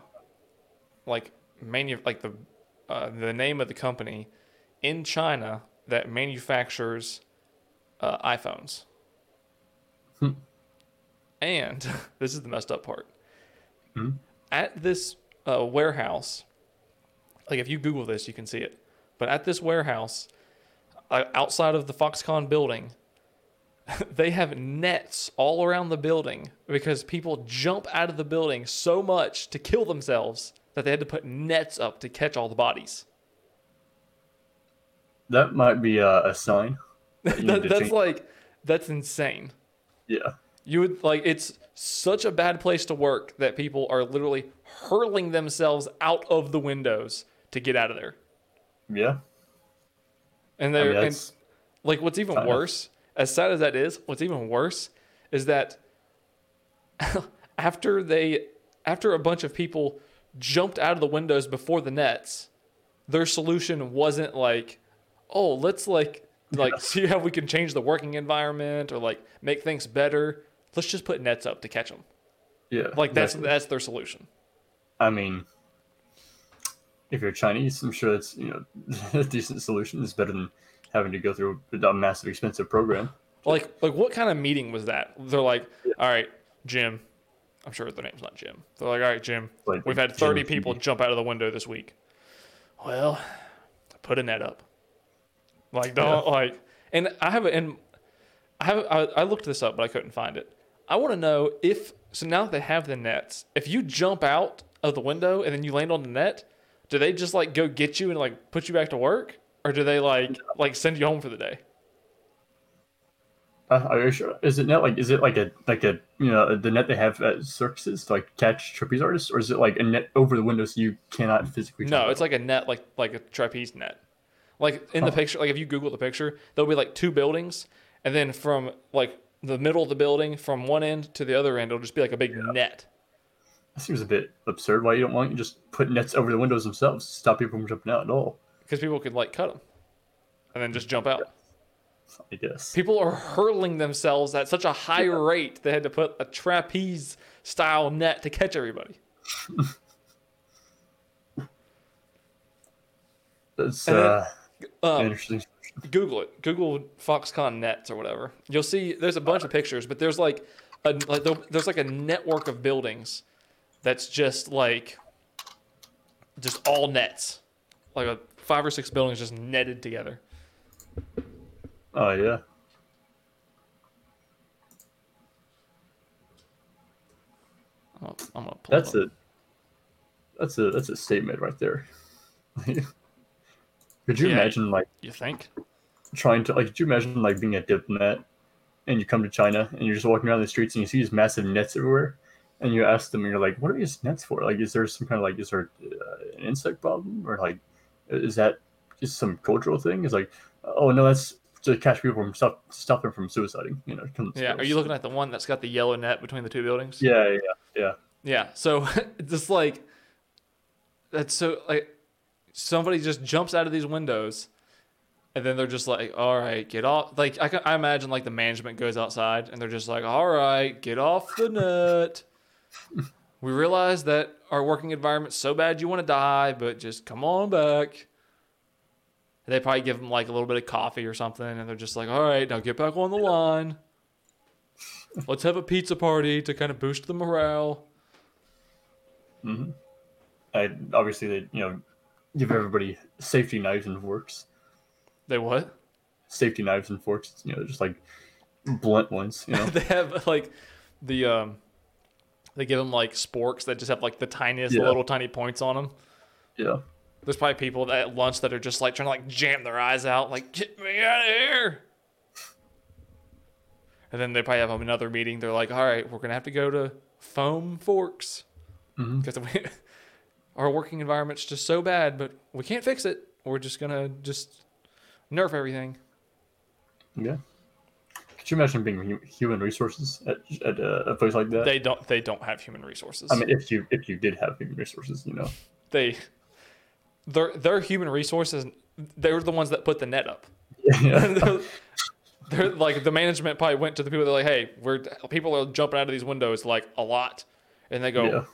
like manu- like the uh, the name of the company in China that manufactures uh, iPhones. And this is the messed up part. Hmm? At this uh, warehouse, like if you Google this, you can see it. But at this warehouse, Uh, outside of the Foxconn building, they have nets all around the building because people jump out of the building so much to kill themselves that they had to put nets up to catch all the bodies. That might be a, a sign. that That, that's change- like that's insane. yeah. You would like it's such a bad place to work that people are literally hurling themselves out of the windows to get out of there. Yeah. And they're mean, and like what's even worse, as sad as that is, what's even worse is that after they after a bunch of people jumped out of the windows before the nets, their solution wasn't like, oh, let's like like see how we can change the working environment or like make things better. Let's just put nets up to catch them. yeah. Like that's that's their solution. I mean, if you're Chinese, I'm sure that's you know a decent solution. It's better than having to go through a massive, expensive program. Like like what kind of meeting was that? They're like, all right, Jim. I'm sure their name's not Jim. They're like, all right, Jim. Like We've had 30 Phoebe. people jump out of the window this week. Well, put a net up. Like don't like, and I have a, and I have I, I looked this up but I couldn't find it. I want to know if so now that they have the nets, if you jump out of the window and then you land on the net, do they just like go get you and like put you back to work, or do they like like send you home for the day? Uh, are you sure? Is it net like? Is it like a like a you know the net they have at circuses to like catch trapeze artists, or is it like a net over the window so you cannot physically? No, it's like a net, like like a trapeze net. Like in the picture, like if you Google the picture, there'll be like two buildings, and then from like the middle of the building, from one end to the other end, it'll just be like a big net. That seems a bit absurd. Why you don't want you just put nets over the windows themselves to stop people from jumping out at all? because people could like cut them and then just jump out. I guess. People are hurling themselves at such a high rate they had to put a trapeze style net to catch everybody. That's uh, Um, interesting. Google it. Google Foxconn nets or whatever. You'll see there's a bunch of pictures, but there's like a, like there's like a network of buildings that's just like just all nets, like a five or six buildings just netted together. Oh yeah. I'm gonna, pull That's a that's a that's a statement right there. could you Yeah. imagine like You think? trying to like could you imagine like being a diplomat and you come to China and you're just walking around the streets and you see these massive nets everywhere and you ask them and you're like, what are these nets for? Like, is there some kind of like is there uh, an insect problem or like is that just some cultural thing? Is like, oh no, that's to catch people from stop stop them from suiciding. You know. Yeah. Are you looking at the one that's got the yellow net between the two buildings? Yeah, yeah, yeah. Yeah. So it's just like that's so like somebody just jumps out of these windows and then they're just like, all right, get off. Like I, can, I imagine like the management goes outside and they're just like, all right, get off the net. We realize that our working environment's so bad you want to die, but just come on back. They probably give them like a little bit of coffee or something, and they're just like, all right, now get back on the line. Let's have a pizza party to kind of boost the morale. I obviously they you know give everybody safety knives and forks. They what? Safety knives and forks. You know, just like blunt ones. You know. they have like the um they give them like sporks that just have like the tiniest Yeah. little tiny points on them. yeah. There's probably people that at lunch that are just like trying to like jam their eyes out, like get me out of here. And then they probably have another meeting. They're like, all right, we're gonna have to go to foam forks mm-hmm. because we our working environment's just so bad, but we can't fix it. We're just gonna just nerf everything. Yeah. Could you imagine being human resources at, at a place like that? They don't they don't have human resources. I mean, if you if you did have human resources, you know. they their their human resources they were the ones that put the net up. Yeah. they're, they're like the management probably went to the people. They're like, "Hey, we're people are jumping out of these windows like a lot," and they go, yeah.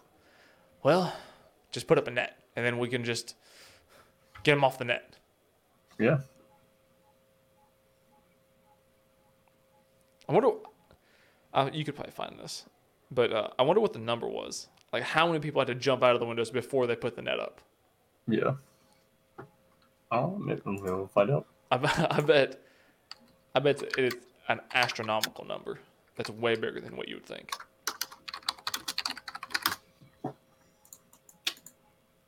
"Well, just put up a net, and then we can just get them off the net." Yeah. I wonder. Uh, you could probably find this, but uh, I wonder what the number was. Like, how many people had to jump out of the windows before they put the net up? Yeah. Oh, maybe we'll find out. I, bet- I bet, I bet it's an astronomical number. That's way bigger than what you would think.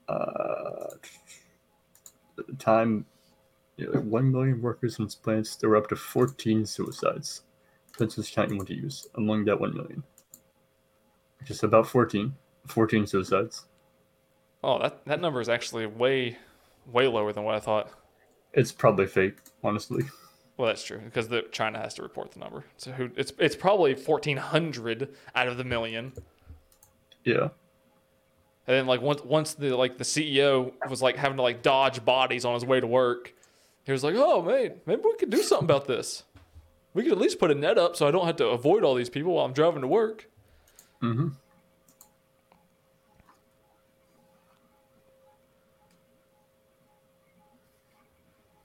Uh, at the time, you know, one million workers in its plants. There were up to fourteen suicides. Counting what to use among that one million. Just about 14. 14 suicides. Oh, that that number is actually way, way lower than what I thought. It's probably fake, honestly. Well, that's true because the China has to report the number. So who? It's it's probably fourteen hundred out of the million. Yeah. And then like once once the like the CEO was like having to like dodge bodies on his way to work, he was like, "Oh man, maybe we could do something about this. We could at least put a net up so I don't have to avoid all these people while I'm driving to work." Mm-hmm.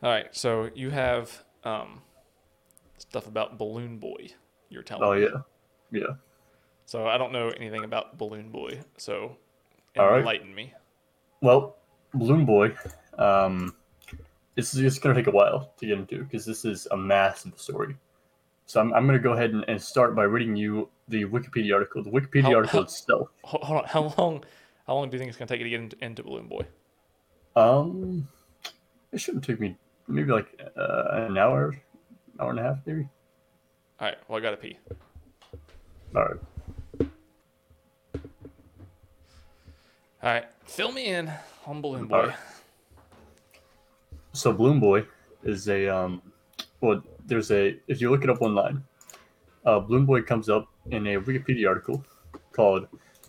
All right, so you have um, stuff about Balloon Boy. You're telling Oh me. yeah. Yeah. So I don't know anything about Balloon Boy. So All right. enlighten me. Well, Balloon Boy, um, this is going to take a while to get into because this is a massive story. So I'm, I'm going to go ahead and, and start by reading you the Wikipedia article. The Wikipedia How- article how- itself. Hold on. How long? How long do you think it's gonna take you to get into, into Balloon Boy? Um, it shouldn't take me maybe like uh, an hour, hour and a half, maybe. All right. Well, I gotta pee. All right. All right. Fill me in on Balloon Boy. Right. So Balloon Boy is a um, well, there's a if you look it up online, uh, Balloon Boy comes up in a Wikipedia article called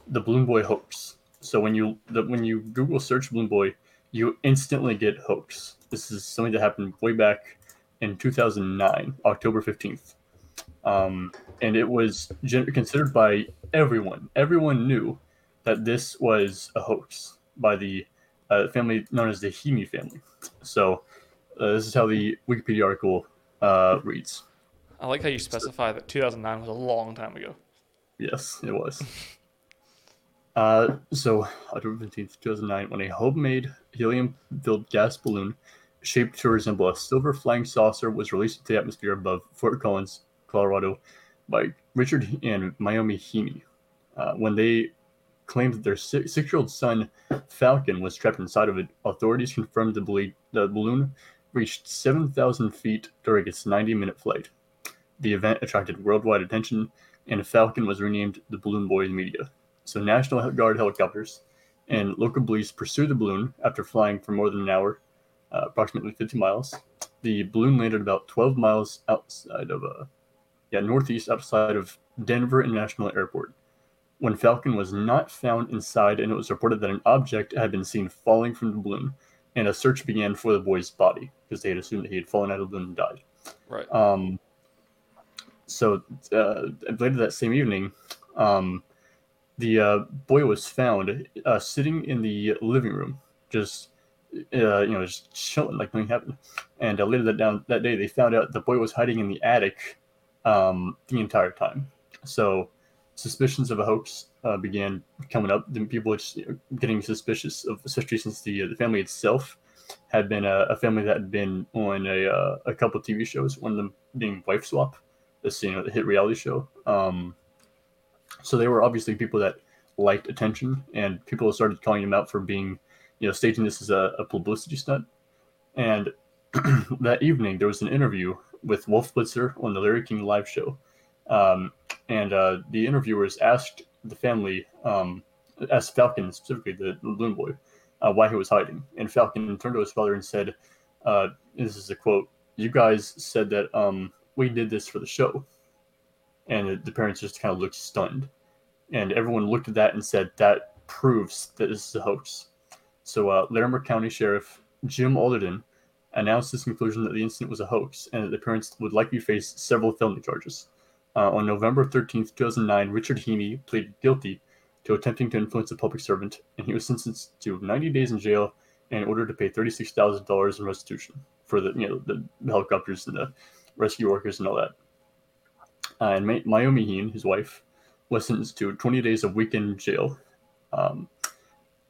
"The Balloon Boy Hoax." So when you the, when you Google search Balloon Boy, you instantly get hoax. This is something that happened way back in 2009, October 15th, um, and it was considered by everyone. Everyone knew that this was a hoax by the uh, family known as the Heene family. So uh, this is how the Wikipedia article uh, reads. I like how you specify that 2009 was a long time ago. Yes, it was. Uh, so, October 15th, 2009, when a homemade helium filled gas balloon shaped to resemble a silver flying saucer was released into the atmosphere above Fort Collins, Colorado, by Richard and Mayumi Heene. Uh, when they claimed that their six year old son, Falcon, was trapped inside of it, authorities confirmed the, ble- the balloon reached 7,000 feet during its 90 minute flight. The event attracted worldwide attention, and Falcon was renamed the Balloon Boy media. So, National Guard helicopters and local police pursued the balloon after flying for more than an hour, uh, approximately 50 miles. The balloon landed about 12 miles outside of, uh, yeah, northeast outside of Denver International Airport. When Falcon was not found inside, and it was reported that an object had been seen falling from the balloon, and a search began for the boy's body because they had assumed that he had fallen out of the balloon and died. Right. Um, so uh, later that same evening, um, the uh, boy was found uh, sitting in the living room, just uh, you know, just chilling like nothing happened. And uh, later that down that day, they found out the boy was hiding in the attic um, the entire time. So suspicions of a hoax uh, began coming up. Then people were just getting suspicious of, especially since the uh, the family itself had been a, a family that had been on a uh, a couple TV shows. One of them being Wife Swap, this you know the hit reality show. Um, so they were obviously people that liked attention, and people started calling them out for being, you know, staging this as a, a publicity stunt. And that evening, there was an interview with Wolf Blitzer on the Larry King live show, um, and uh, the interviewers asked the family, um, asked Falcon specifically, the balloon boy, uh, why he was hiding. And Falcon turned to his father and said, uh, "This is a quote. You guys said that um, we did this for the show." And the parents just kind of looked stunned, and everyone looked at that and said, "That proves that this is a hoax." So uh, Larimer County Sheriff Jim Alderden announced his conclusion that the incident was a hoax and that the parents would likely face several felony charges. Uh, on November 13, 2009, Richard Heene pleaded guilty to attempting to influence a public servant, and he was sentenced to 90 days in jail and ordered to pay $36,000 in restitution for the you know the, helicopters and the rescue workers and all that. Uh, and Ma- Mayumi Heene, his wife, was sentenced to 20 days of weekend jail. Um,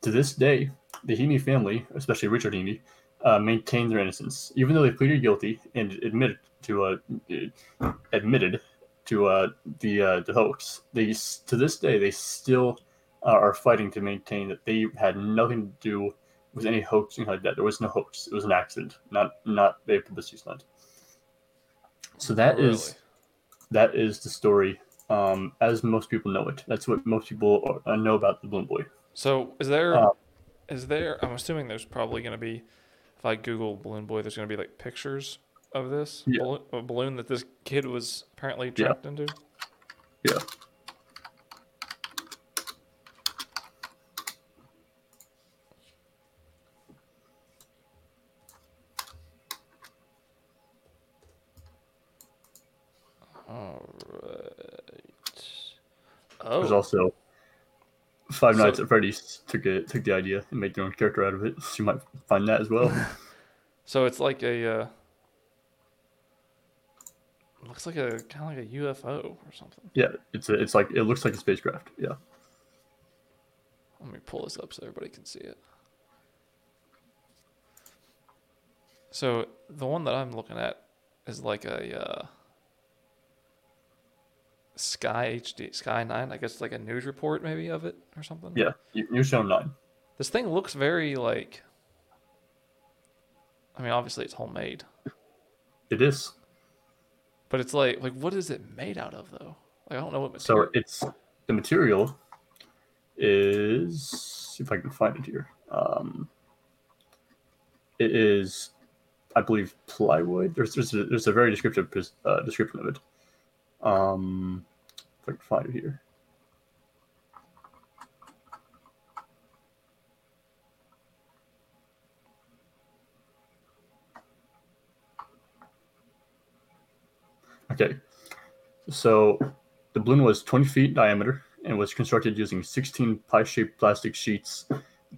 to this day, the Heene family, especially Richard Heene, uh, maintained their innocence, even though they pleaded guilty and admitted to uh, admitted to uh, the uh, the hoax. They to this day they still uh, are fighting to maintain that they had nothing to do with any hoax like that. There was no hoax. It was an accident, not not a publicity stunt. So that Really? is that is the story um, as most people know it. That's what most people uh, know about the Balloon Boy. So is there is Uh, there I'm assuming there's probably gonna be if I Google balloon boy, there's gonna be like pictures of this Yeah. balloon, a balloon that this kid was apparently Yeah. trapped into. Yeah. All right. There's Oh, also Five So- Nights at Freddy's took it took the idea and made their own character out of it. So you might find that as well. so it's like a uh, looks like a kind of like a UFO or something. yeah, it's a, it's like it looks like a spacecraft. Yeah. Let me pull this up so everybody can see it. So the one that I'm looking at is like a uh, Sky HD, Sky Nine. I guess like a news report maybe of it or something. Yeah. You, you're shown nine. This thing looks very like. I mean, obviously it's homemade, It is. But it's like like what is it made out of though? Like I don't know what So it's the material is see if I can find it here. Um, it is, I believe, plywood. There's there's a, there's a very descriptive uh, description of it. Um, if I can find it here. Okay, so the balloon was 20 feet in diameter and was constructed using 16 pie-shaped plastic sheets,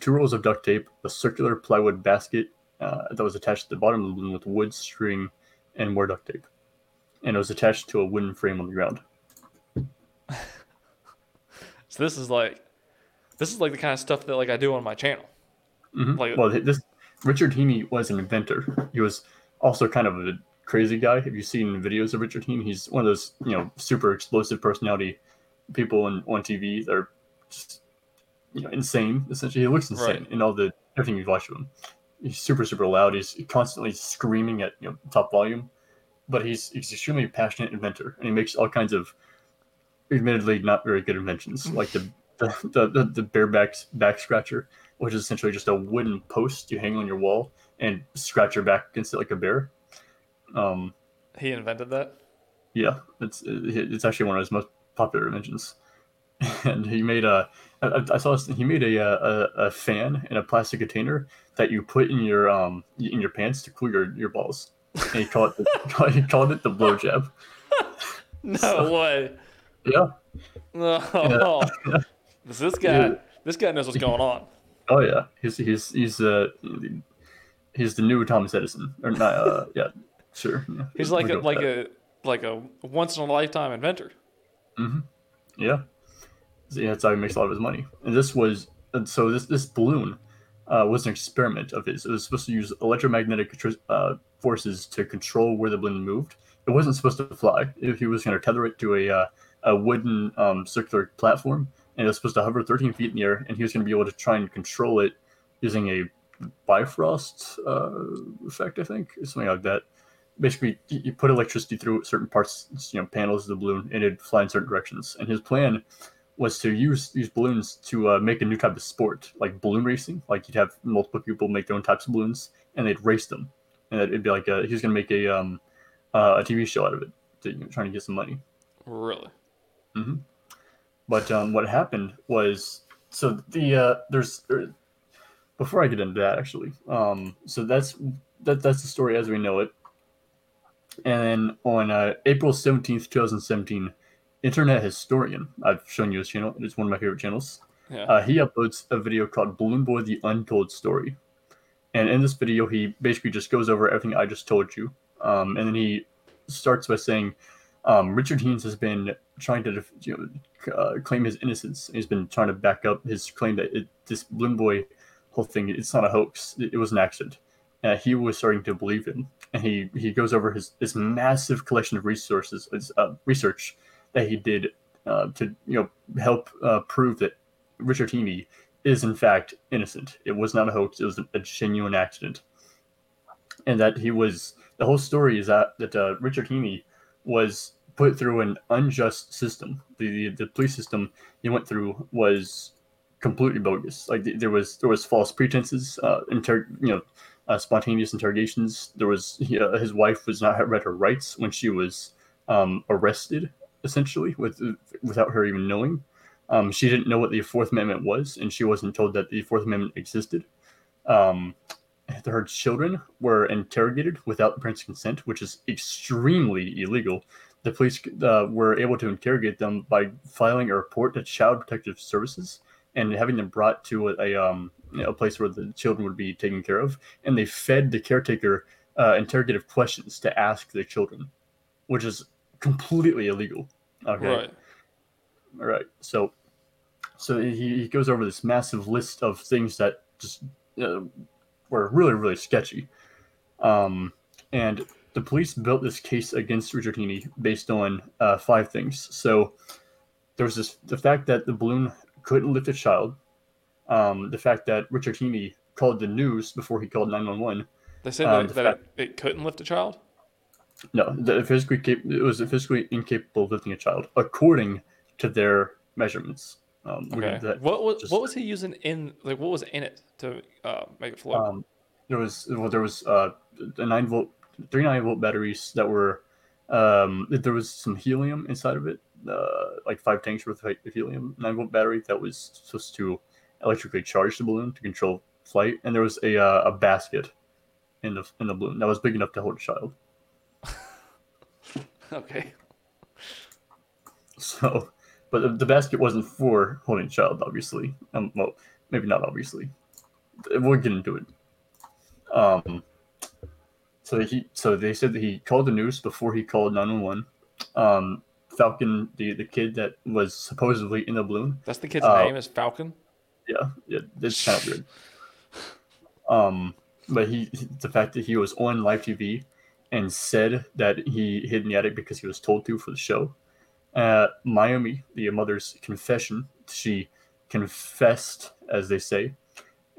two rolls of duct tape, a circular plywood basket uh, that was attached to the bottom of the balloon with wood, string, and more duct tape. And it was attached to a wooden frame on the ground. So this is like, this is like the kind of stuff that like I do on my channel. Mhm. Like- well, this Richard Heene was an inventor. He was also kind of a crazy guy. Have you seen videos of Richard Heene? He's one of those you know super explosive personality people on, on TV that are just you know insane. Essentially, he looks insane Right. in all the everything you've watched of him. He's super super loud. He's constantly screaming at you know top volume, but he's he's extremely passionate inventor, and he makes all kinds of admittedly not very good inventions, mm. like the the, the, the, the bareback back scratcher, which is essentially just a wooden post you hang on your wall and scratch your back against it like a bear. Um, He invented that. yeah, it's it's actually one of his most popular inventions. And he made a, I, I saw he made a, a a fan in a plastic container that you put in your um in your pants to cool your, your balls. And he called it he called it the blowjab. No way. Yeah. No. This, this guy, Yeah. this guy knows what's going on. Oh yeah. He's he's he's uh he's the new Thomas Edison or not? Uh, yeah, sure. Yeah. He's like We'll a, like that. a like a once in a lifetime inventor. Yeah. So, yeah, that's how he makes a lot of his money. And this was and so this this balloon uh, was an experiment of his. It was supposed to use electromagnetic uh, forces to control where the balloon moved. It wasn't supposed to fly. If he was going to tether it to a uh, a wooden um, circular platform, and it was supposed to hover 13 feet in the air, and he was going to be able to try and control it using a Bifrost uh, effect, I think, or something like that. Basically, you put electricity through certain parts, you know, panels of the balloon, and it'd fly in certain directions. And his plan was to use these balloons to uh, make a new type of sport, like balloon racing. Like you'd have multiple people make their own types of balloons, and they'd race them. And it'd be like a, he was going to make a um, uh, a TV show out of it, to, you know, trying to get some money. Really? But um, what happened was so the uh, there's er, before I get into that actually. Um, so that's that that's the story as we know it. And then on uh, April seventeenth, two thousand seventeen, Internet Historian. I've shown you his channel. It's one of my favorite channels. Yeah. Uh, he uploads a video called Balloon Boy: The Untold Story, and in this video, he basically just goes over everything I just told you, um, and then he starts by saying um, Richard Haynes has been trying to def- you know, uh, claim his innocence. He's been trying to back up his claim that it, this Balloon Boy whole thing it's not a hoax. It, it was an accident. Uh, he was starting to believe in. and he he goes over his his massive collection of resources, his, uh, research that he did uh, to you know help uh, prove that Richard Heene is in fact innocent. It was not a hoax. It was a, genuine accident, and that he was. The whole story is that that uh, Richard Heene was put through an unjust system. The, the the police system he went through was completely bogus. Like th- there was there was false pretenses, uh, inter- you know, uh, spontaneous interrogations. There was he, uh, his wife was not read her rights when she was um, arrested, essentially, with without her even knowing. Um, she didn't know what the Fourth Amendment was, and she wasn't told that the Fourth Amendment existed. Um, her children were interrogated without the parents' consent, which is extremely illegal. The police uh, were able to interrogate them by filing a report to Child Protective Services and having them brought to a, a, um, you know, a place where the children would be taken care of. And they fed the caretaker uh, interrogative questions to ask the children, which is completely illegal. Okay. Right. All right. So, so he, he goes over this massive list of things that just uh, were really, really sketchy. Um, and the police built this case against Richard Heene based on uh, five things. So there was this the fact that the balloon couldn't lift a child, um, the fact that Richard Heene called the news before he called 911. They said Um, that, the that it, it couldn't lift a child. No, the physically cap- it was physically incapable of lifting a child according to their measurements. Um, Okay. that- what was just- what was he using in like what was in it to uh, make it float? um, there was well, there was uh, a nine volt, three nine volt batteries that were um, there was some helium inside of it, uh, like five tanks worth of helium, nine volt battery that was supposed to electrically charge the balloon to control flight, and there was a uh, a basket in the in the balloon that was big enough to hold a child. okay. So, but the, the basket wasn't for holding a child, obviously. Um, well, maybe not obviously. We'll get into it. Um, so he, so they said that he called the news before he called 911. Um, Falcon, the the kid that was supposedly in the balloon. That's the kid's Uh, name is Falcon. Yeah, yeah, it's kind of weird. Um, but he the fact that he was on live TV and said that he hid in the attic because he was told to for the show. Uh, Mayumi, the mother's confession, she confessed, as they say,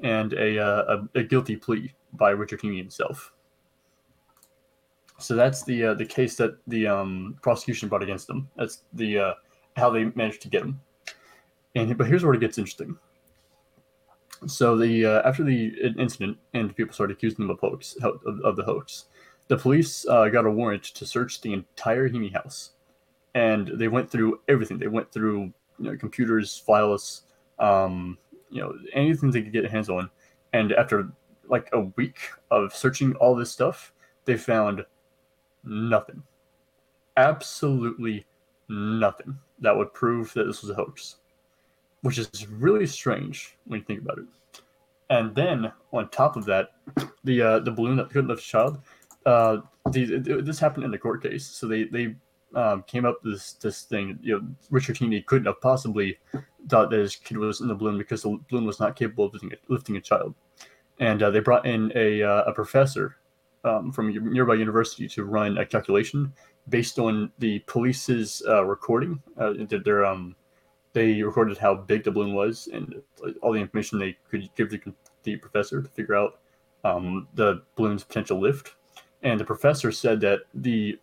and a uh, a, a guilty plea by Richard Heene himself. So that's the uh, the case that the um, prosecution brought against them. That's the uh, how they managed to get him. And but here's where it gets interesting. So the uh, after the incident and people started accusing them of hoax of, of the hoax, the police uh, got a warrant to search the entire Heene house, and they went through everything. They went through you know, computers, files, um, you know anything they could get hands on. And after like a week of searching all this stuff, they found nothing, absolutely nothing that would prove that this was a hoax which is really strange when you think about it. And then on top of that, the uh, the balloon that couldn't lift child, uh, the, this happened in the court case. So they they um, came up this this thing. You know, Richard Heene couldn't have possibly thought that his kid was in the balloon because the balloon was not capable of lifting a, lifting a child. And uh, they brought in a uh, a professor um, from a nearby university to run a calculation based on the police's uh, recording. Uh, their, um they recorded how big the balloon was and all the information they could give the, the professor to figure out um, the balloon's potential lift. And the professor said that the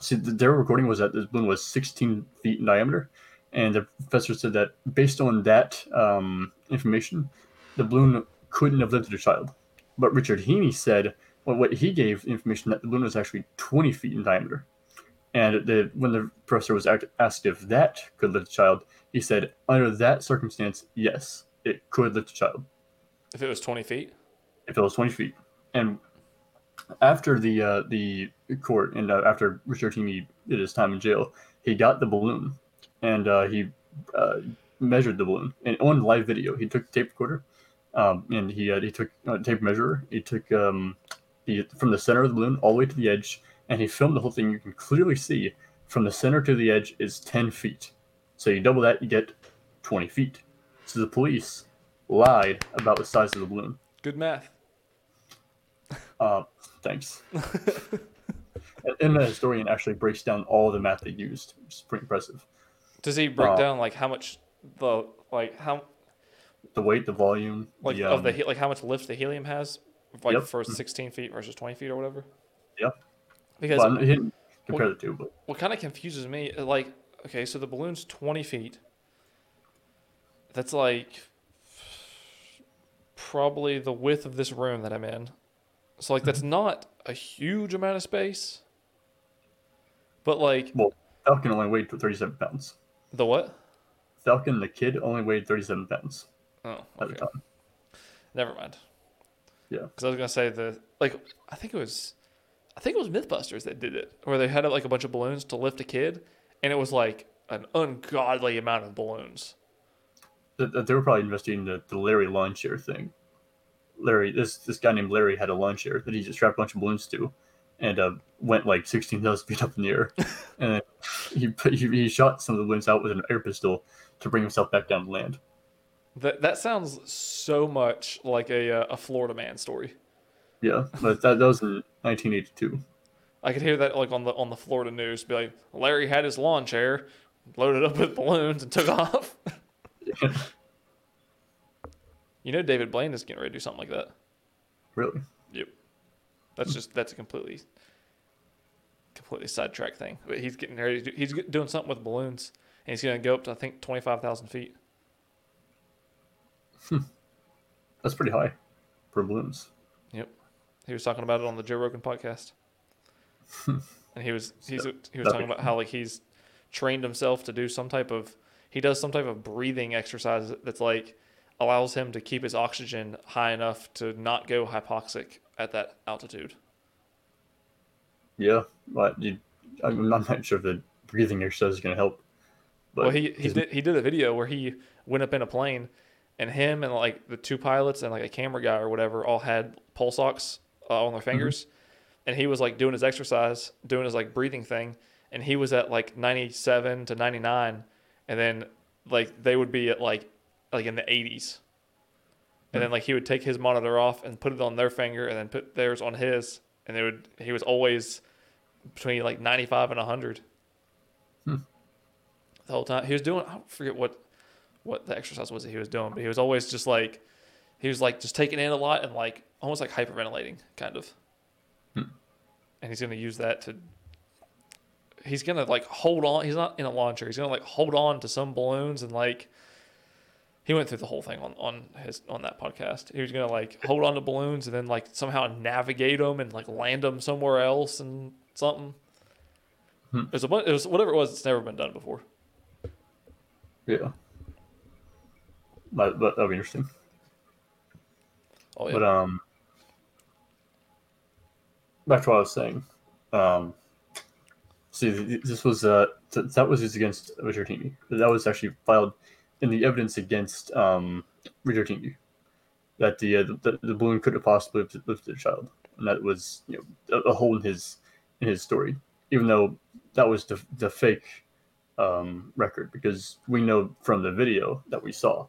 see their recording was that the balloon was 16 feet in diameter, and the professor said that based on that um, information, the balloon couldn't have lifted a child. But Richard Heene said well, what he gave information that the balloon was actually 20 feet in diameter. And the, when the professor was asked if that could lift a child, he said, under that circumstance, yes, it could lift a child. If it was 20 feet? If it was 20 feet. And after the uh, the court and uh, after Richard Heene did his time in jail, he got the balloon and uh, he uh, measured the balloon. And on live video, he took tape recorder um, and he uh, he took a tape measure. He took um, the, from the center of the balloon all the way to the edge and he filmed the whole thing. You can clearly see from the center to the edge is 10 feet. So you double that, you get 20 feet. So the police lied about the size of the balloon. Good math. Uh, thanks. and the historian actually breaks down all the math they used, which is pretty impressive. Does he break Uh, down like how much the like how The weight, the volume, like the, of the um, he- like how much lift the helium has like Yep. for 16 feet versus 20 feet or whatever? Yep. Because well, he didn't compare the two, but what kind of confuses me uh, like okay so the balloon's 20 feet that's like probably the width of this room that i'm in so like that's mm-hmm. not a huge amount of space but like well, Falcon only weighed 37 pounds. the what Falcon, the kid, only weighed 37 pounds oh at the time. never mind Yeah. because i was gonna say the like i think it was i think it was mythbusters that did it where they had like a bunch of balloons to lift a kid and it was like an ungodly amount of balloons Th- th- They were probably investigating the, the Larry lawn chair thing. Larry, this this guy named Larry had a lawn chair that he just strapped a bunch of balloons to, and uh, went like 16,000 feet up in the air, and he, put, he he shot some of the balloons out with an air pistol to bring himself back down to land. That that sounds so much like a uh, a Florida man story. Yeah, but that, that was in 1982. I could hear that like on the on the Florida news, be like, Larry had his lawn chair loaded up with balloons and took off. you know, David Blaine is getting ready to do something like that. really? Yep. That's just that's a completely completely sidetrack thing. But he's getting ready. To do, he's doing something with balloons, and he's going to go up to I think twenty five thousand feet. Hmm. That's pretty high for blooms. Yep. He was talking about it on the Joe Rogan podcast. Hmm. and he was he's he was talking about how like he's trained himself to do some type of he does some type of breathing exercise that's like allows him to keep his oxygen high enough to not go hypoxic at that altitude. Yeah, but you, I'm not sure if the breathing exercise is going to help. But well, he he did he did a video where he went up in a plane, and him and like the two pilots and like a camera guy or whatever all had pulse ox uh, on their fingers, and he was like doing his exercise, doing his like breathing thing, and he was at like 97 to 99, and then like they would be at like like in the 80s. And then like he would take his monitor off and put it on their finger, and then put theirs on his, and they would. He was always between like 95 and 100 Hmm. the whole time. He was doing. I don't forget what what the exercise was that he was doing, but he was always just like he was like just taking in a lot and like almost like hyperventilating, kind of. Hmm. And he's gonna use that to. He's gonna like hold on. He's not in a launcher. He's gonna like hold on to some balloons and like. He went through the whole thing on, on his on that podcast. He was gonna like hold on to balloons and then like somehow navigate them and like land them somewhere else and something. Hmm. It was a bunch, it was whatever it was. It's never been done before. Yeah. But, but that'll be interesting. Oh yeah. But um, back to what I was saying. Um, see, this was uh, th- that was used against Richard Heene. That was actually filed in the evidence against um Richard Heene. That the, uh, the the balloon could have possibly lifted, lifted a child, and that was you know a, a hole in his in his story. Even though that was the the fake um, record, because we know from the video that we saw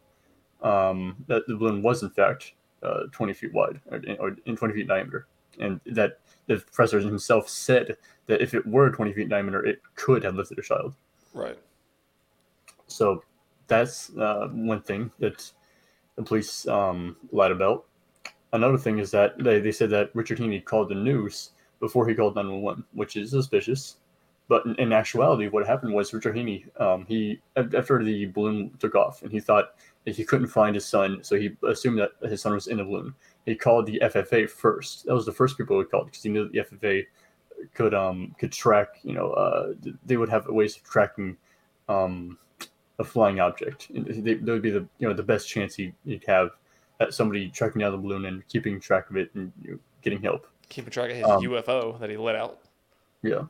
um, that the balloon was in fact uh, 20 feet wide or, or in 20 feet diameter, and that the professor himself said that if it were 20 feet diameter, it could have lifted a child. right. So that's uh, one thing that the police um, lied about. Another thing is that they, they said that Richard Heene called the news before he called 911, which is suspicious. But in, in actuality, what happened was Richard Heene, um, he after the balloon took off, and he thought he couldn't find his son, so he assumed that his son was in the balloon. He called the FFA first. That was the first people he called because he knew that the FFA could um could track. You know, uh, they would have ways of tracking um a flying object. They, that would be the you know the best chance he, he'd have at somebody tracking down the balloon and keeping track of it and you know, getting help. Keeping track of his Um, UFO that he let out. Yeah.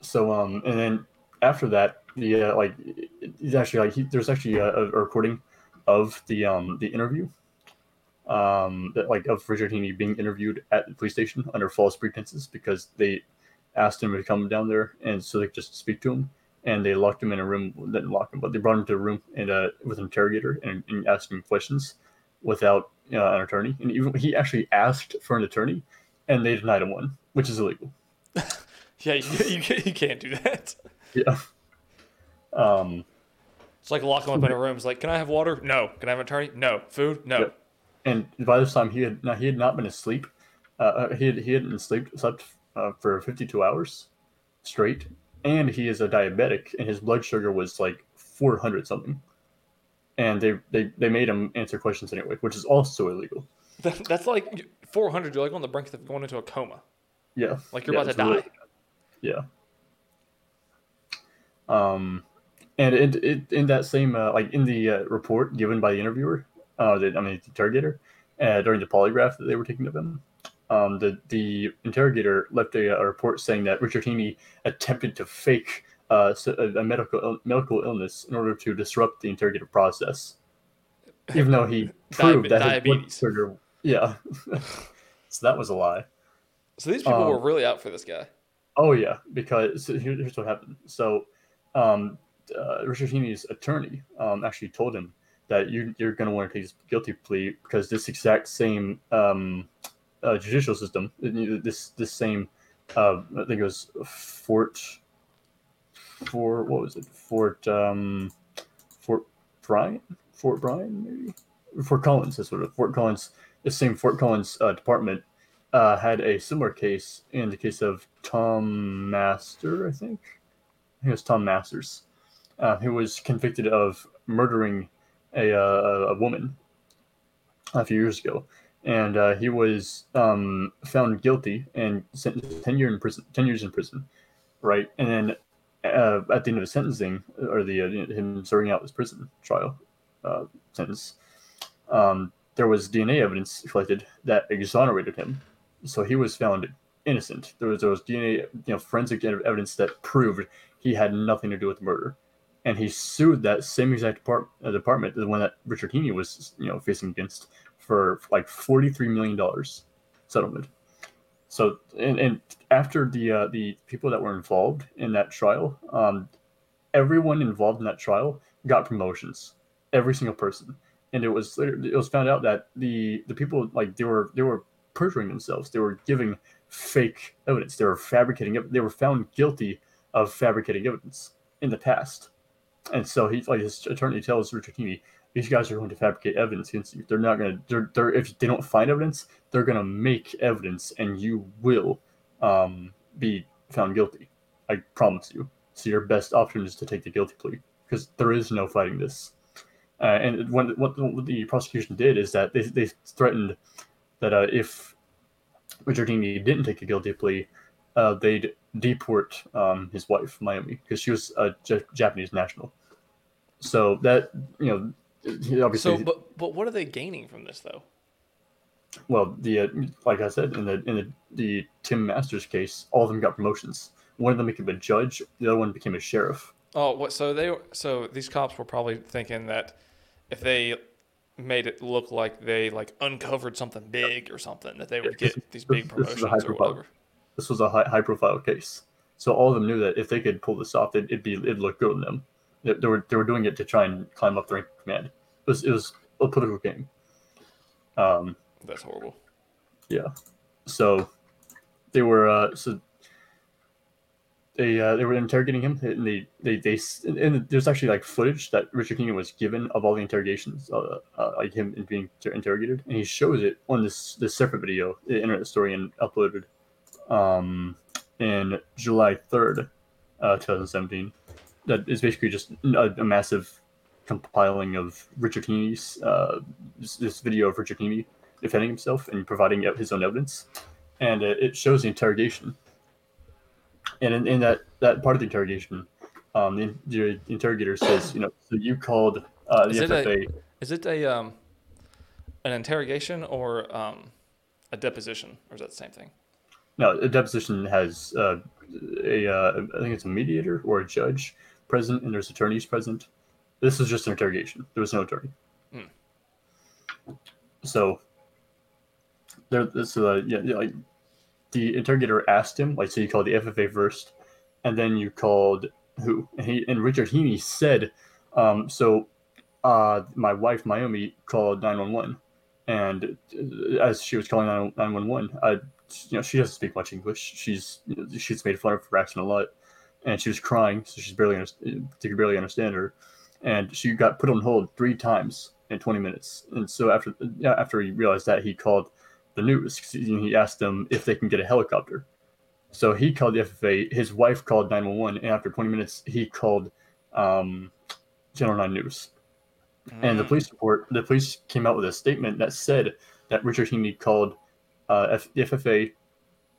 So um, and then after that, the uh, like it- it's actually like he, there's actually a, a recording of the um the interview, um that like of Richard Heene being interviewed at the police station under false pretenses because they asked him to come down there and so they could just speak to him. And they locked him in a room didn't lock him but they brought him to a room and uh with an interrogator and, and asked him questions without uh, an attorney. And even he actually asked for an attorney and they denied him one which is illegal. Yeah, you, you, can't- you can't do that. yeah. Um It's like locking him up in a room. It's like, can I have water? No. Can I have an attorney? No. Food? No. Yep. and by this time he had no, he had not been asleep. Uh, Uh, he had he hadn't slept slept uh, for fifty two hours straight, and he is a diabetic, and his blood sugar was like four hundred something. And they, they they made him answer questions anyway, which is also illegal. That, that's like 400. You're like on the brink of going into a coma. Yeah, Like you're Yeah, about to die. really- yeah. Um, and in, in, in that same uh, like in the uh, report given by the interviewer, uh, the, I mean the interrogator, uh, during the polygraph that they were taking of him, um, the the interrogator left a, a report saying that Richard Heene attempted to fake uh, s- a, a medical medical illness in order to disrupt the interrogative process, even though he proved Diabe- that his blood diabetes. sugar, yeah. so that was a lie. So these people Um, were really out for this guy. Oh yeah, because here's what happened. So, um, uh, Richard Heene's attorney um, actually told him that you you're going to want to take this guilty plea because this exact same um, uh, judicial system, this this same, uh, I think it was Fort, Fort what was it? Fort um, Fort Bryan, Fort Bryan maybe, Fort Collins. That's what it. Fort Collins. The same Fort Collins uh, department uh, had a similar case in the case of Tom Master, I think. I think it was Tom Masters, uh, who was convicted of murdering a, uh, a woman a few years ago. And uh, he was um, found guilty and sentenced to 10, year in prison, 10 years in prison, right? And then uh, at the end of the sentencing, or the uh, him serving out his prison trial uh, sentence, um, there was DNA evidence collected that exonerated him so he was found innocent. There was there was DNA, you know, forensic evidence that proved he had nothing to do with the murder, and he sued that same exact uh, department, the one that Richard Heene was, you know, facing against for like forty three million dollars settlement. So and, and after the uh, the people that were involved in that trial, um, everyone involved in that trial got promotions. Every single person, and it was it was found out that the the people like they were they were perjuring themselves. They were giving fake evidence. They were fabricating. They were found guilty of fabricating evidence in the past. And so he, like his attorney tells Richard Heene, these guys are going to fabricate evidence against you. They're not going to. They're, they're if they don't find evidence, they're going to make evidence, and you will um, be found guilty. I promise you. So your best option is to take the guilty plea because there is no fighting this. Uh, and when, what, what the prosecution did is that they, they threatened that uh, if Richard Heene didn't take a guilty plea, uh, they'd deport um, his wife, Mayumi, because she was a J- Japanese national. So that you know, obviously, So, but but what are they gaining from this though? well, the uh, like I said in the in the, the Tim Masters case, all of them got promotions. One of them became a judge. The other one became a sheriff. Oh, what? So they so these cops were probably thinking that if they made it look like they like uncovered something big or something, that they would get these big this is a promotions or whatever. This was a high, high profile case, so all of them knew that if they could pull this off, it'd, it'd be it'd look good on them. They, they were they were doing it to try and climb up the rank of command. It was it was a political game. Um, That's horrible. Yeah. So they were uh so they uh, they were interrogating him and they they they and there's actually like footage that Richard King was given of all the interrogations uh, uh like him being inter- interrogated and he shows it on this this separate video the internet story and uploaded um in July 3rd uh 2017 that is basically just a, a massive compiling of Richard Heene's uh this, this video of Richard Heaney defending himself and providing his own evidence, and it, it shows the interrogation. And in, in that that part of the interrogation, um, the, the interrogator says, you know, so you called uh, the Is it a- FFA. Is it a um an interrogation or um a deposition, or is that the same thing? No, a deposition has uh, a uh, I think it's a mediator or a judge present, and there's attorneys present. This was just an interrogation. There was no attorney. Hmm. So there, this uh, yeah, yeah, like the interrogator asked him, like, so you called the FFA first, and then you called who? And he and Richard Heene said, um, so uh, my wife Mayumi called nine one one, and uh, as she was calling nine one one, I you know she doesn't speak much English. She's you know, she's made fun of her accent a lot, and she was crying, so she's barely understand, they could barely understand her, and she got put on hold three times in 20 minutes. And so after yeah, after he realized that, he called the news. He asked them if they can get a helicopter. So he called the FFA. His wife called 911, and after 20 minutes, he called um, Channel 9 News. And the Mm. police report, the police came out with a statement that said that Richard Heene called uh, FFA,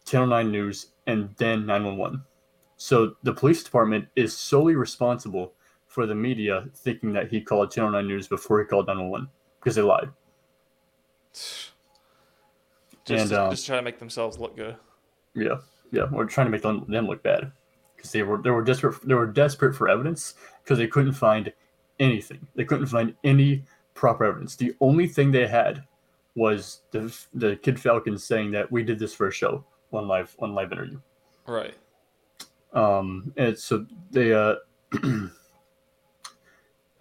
Channel 9 News, and then 911. So the police department is solely responsible for the media thinking that he called Channel 9 News before he called 911 because they lied. Just, And, to, um, just try to make themselves look good. Yeah, yeah, we're trying to make them, them look bad because they were they were desperate they were desperate for evidence because they couldn't find anything. They couldn't find any proper evidence. The only thing they had was the the Kid Falcon saying that we did this for a show, one live one live interview. Right. Um, and so they uh,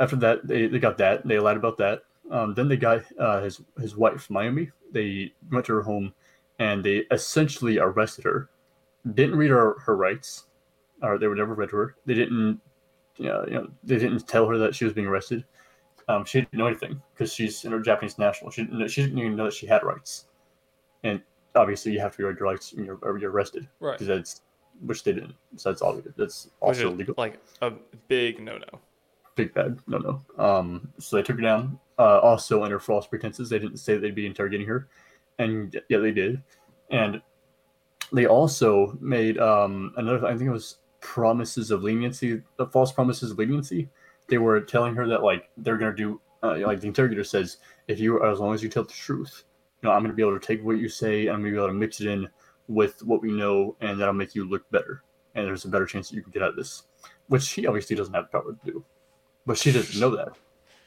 after that they, they got that they lied about that. Um, then they got uh, his his wife Mayumi. They went to her home, and they essentially arrested her. Didn't read her her rights, or they were never read to her. They didn't, you know, you know, they didn't tell her that she was being arrested. Um, she didn't know anything because she's a Japanese national. She didn't she didn't even know that she had rights, and obviously you have to read your rights when you're, or you're arrested Right. because that's which they didn't. So that's all. That's also is legal. like a big no no. Big bad. No, no. Um, so they took her down. Uh, also under false pretenses, they didn't say they'd be interrogating her, and yeah, they did. And they also made um another. I think it was promises of leniency. The false promises of leniency. They were telling her that like they're gonna do. Uh, like the interrogator says, if you as long as you tell the truth, you know, I'm gonna be able to take what you say and I'm gonna be able to mix it in with what we know, and that'll make you look better. And there's a better chance that you can get out of this, which she obviously doesn't have the power to do but she doesn't know that.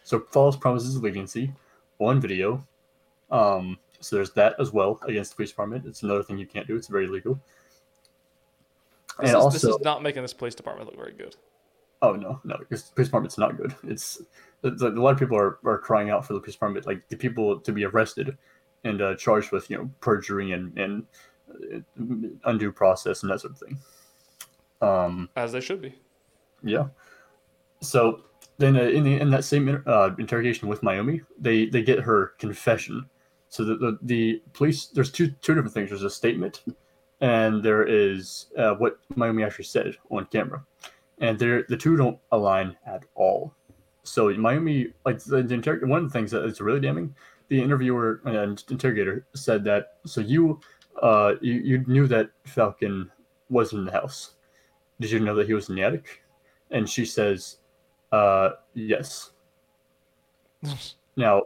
So false promises of leniency on video, um, So there's that as well against the police department. It's another thing you can't do. It's very illegal. This, and is, also, this is not making this police department look very good. Oh no, no, because the police department's not good. It's, it's like a lot of people are, are crying out for the police department, like the people to be arrested and uh, charged with you know perjury and and uh, undue process and that sort of thing. Um, As they should be. Yeah. So then, uh, in the in that same uh, interrogation with Mayumi, they they get her confession. So the, the the police there's two two different things. There's a statement, and there is uh, what Mayumi actually said on camera, and they're the two don't align at all. So Naomi, like the, the inter- one of the things that is really damning, the interviewer and interrogator said that so you uh you, you knew that Falcon was in the house. Did you know that he was in the attic? And she says, uh, yes. Now,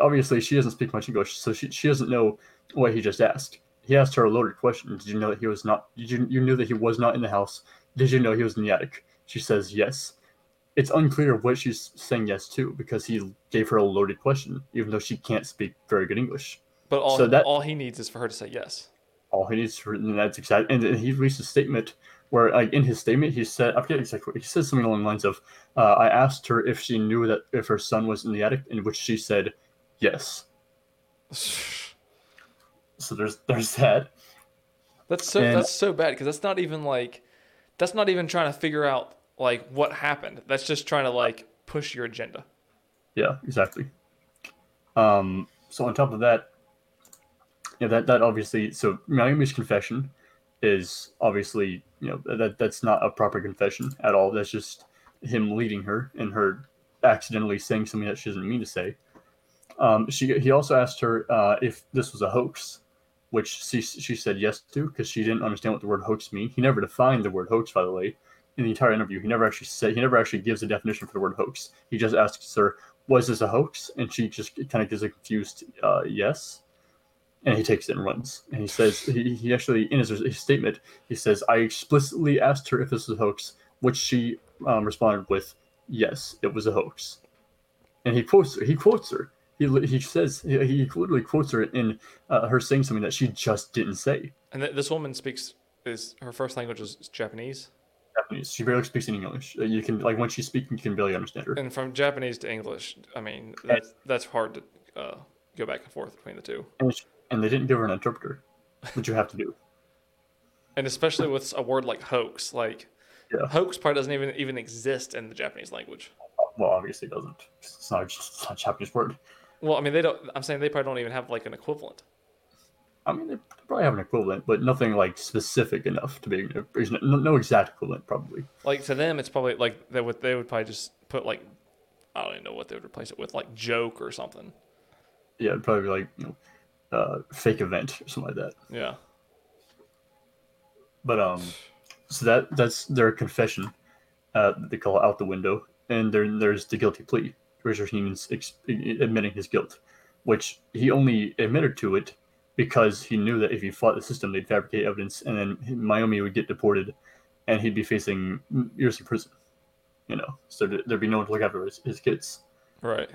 obviously, she doesn't speak much English, so she, she doesn't know what he just asked. He asked her a loaded question. Did you know that he was not? Did you you knew that he was not in the house? Did you know he was in the attic? She says yes. It's unclear what she's saying yes to because he gave her a loaded question, even though she can't speak very good English. But all, So that- all he needs is for her to say yes. all he needs to and that's exactly and he released a statement where like in his statement he said I forget exactly what he said something along the lines of uh, I asked her if she knew that if her son was in the attic in which she said yes so there's there's that That's so And- that's so bad because that's not even like that's not even trying to figure out like what happened. That's just trying to like push your agenda. yeah exactly um so on top of that yeah that that obviously so Naomi's confession is obviously you know that that's not a proper confession at all that's just him leading her and her accidentally saying something that she doesn't mean to say um she he also asked her uh if this was a hoax which she she said yes to because she didn't understand what the word hoax mean he never defined the word hoax by the way in the entire interview he never actually said he never actually gives a definition for the word hoax he just asks her was this a hoax and she just kind of gives a confused uh yes and he takes it and runs. And he says he, he actually in his, his statement he says I explicitly asked her if this was a hoax, which she um, responded with yes, it was a hoax. And he quotes her. He quotes her. He he says he, literally quotes her in uh, her saying something that she just didn't say. And th- this woman speaks is her first language is Japanese, Japanese. She barely speaks any English. Uh, You can like when she's speaking, you can barely understand her. and from Japanese to English, I mean that's that's hard to uh, go back and forth between the two, And, she, and they didn't give her an interpreter, which you have to do. and especially with a word like hoax, like Yeah. hoax part doesn't even even exist in the Japanese language. Well, obviously it doesn't. It's not, it's not a Japanese word. Well, I mean they don't. I'm saying they probably don't even have like an equivalent. I mean, they probably have an equivalent, but nothing like specific enough to be. No, no exact equivalent, probably. Like to them, it's probably like they would they would probably just put like I don't even know what they would replace it with, like joke or something. Yeah, it'd probably be like you know, uh, fake event or something like that. Yeah. But um, so that that's their confession. Uh, they call out the window, and then there's the guilty plea. Richard Heenan's ex- admitting his guilt, which he only admitted to it because he knew that if he fought the system, they'd fabricate evidence, and then Mayumi would get deported, and he'd be facing years in prison. You know, so there'd be no one to look after his, his kids. Right.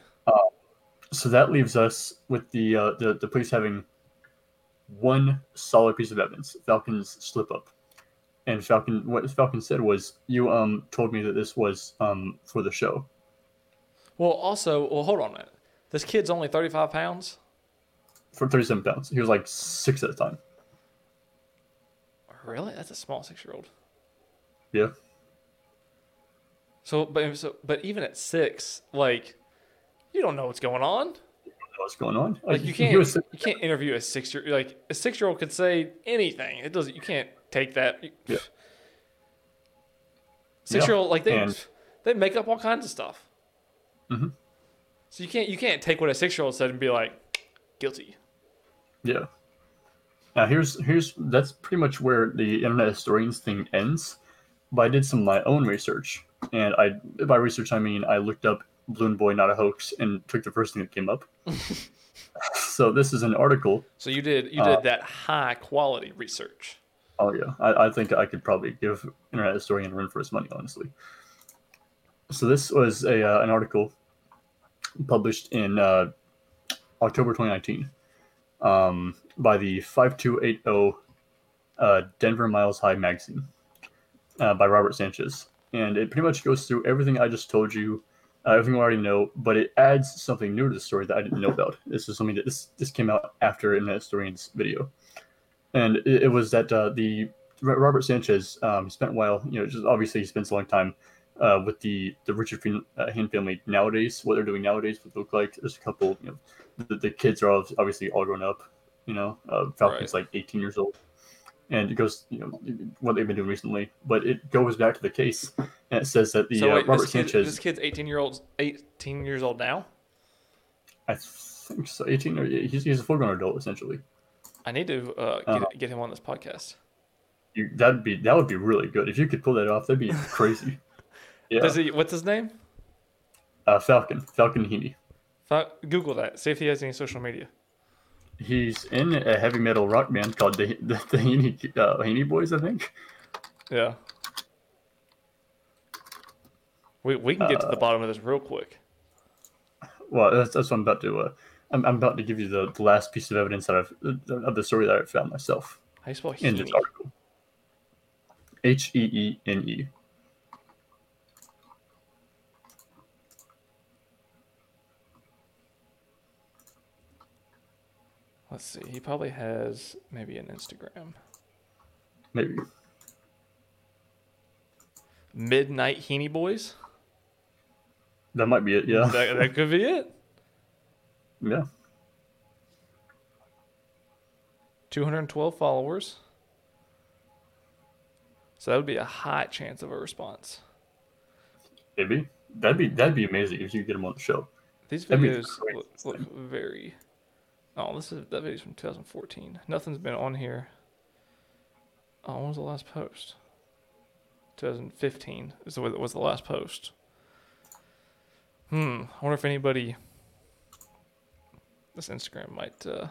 so that leaves us with the uh, the the police having one solid piece of evidence: Falcon's slip up. And Falcon, what Falcon said was, "You um told me that this was um for the show." Well, also, well, hold on a minute. This kid's only 35 pounds. For thirty-seven pounds, he was like six at the time. Really? That's a small six-year-old. Yeah, So, but so, but even at six, like, you don't know what's going on. what's going on? Like, you can't you can't interview a six-year like a six-year-old could say anything. It doesn't. You can't take that. Yeah. Six-year-old like they and- they make up all kinds of stuff. Mhm. So you can't you can't take what a six-year-old said and be like guilty. Yeah. Now here's here's that's pretty much where the internet historians thing ends. But I did some of my own research, and I by research I mean I looked up Balloon Boy not a hoax and took the first thing that came up. so this is an article. So you did you Uh, did that high quality research. Oh yeah, I, I think I could probably give internet historian a run for his money, honestly. So this was a uh, an article published in uh, October 2019 um, by the 5280 uh, Denver Miles High magazine uh, by Robert Sanchez. And it pretty much goes through everything I just told you, uh, everything you already know, but it adds something new to the story that I didn't know about. This is something that this, this came out after in the historian's video. And it, it was that uh, the Robert Sanchez um, spent a while, you know, just obviously he spends a long time uh, with the the Richard uh, Heene family nowadays. What they're doing nowadays would look like. There's a couple, you know, the, the kids are all, obviously all grown up. You know, uh, Falcon's right. like 18 years old, and it goes, you know, what they've been doing recently. But it goes back to the case, and it says that the so uh, wait, Robert this kid, Sanchez. This kid's 18 year old, 18 years old now. I think so. 18 or he's, he's a full grown adult essentially. I need to uh, get, Uh-huh. get him on this podcast. You, that'd be that would be really good if you could pull that off. That'd be crazy. Yeah, Does he? What's his name? uh, Falcon Falcon Heene. Fi- Google that. See if he has any social media. He's in a heavy metal rock band called the the, the Heene, uh, Heene Boys, I think. Yeah. We, we can get to the Uh, bottom of this real quick. Well, that's, that's what I'm about to. Uh, I'm, I'm about to give you the, the last piece of evidence that I've of the story that I found myself How you spell in this article. H e e n e. Let's see. He probably has maybe an Instagram. Maybe. Midnight Heene Boys. That might be it. Yeah. That, that could be it. yeah. 212 followers. So that would be a high chance of a response. Maybe. That'd be that'd be amazing if you get him on the show. These videos look, look very. Oh, this is that video's from 2014. Nothing's been on here. Oh, when was the last post? 2015 is the was the last post. Hmm. I wonder if anybody. This Instagram might uh,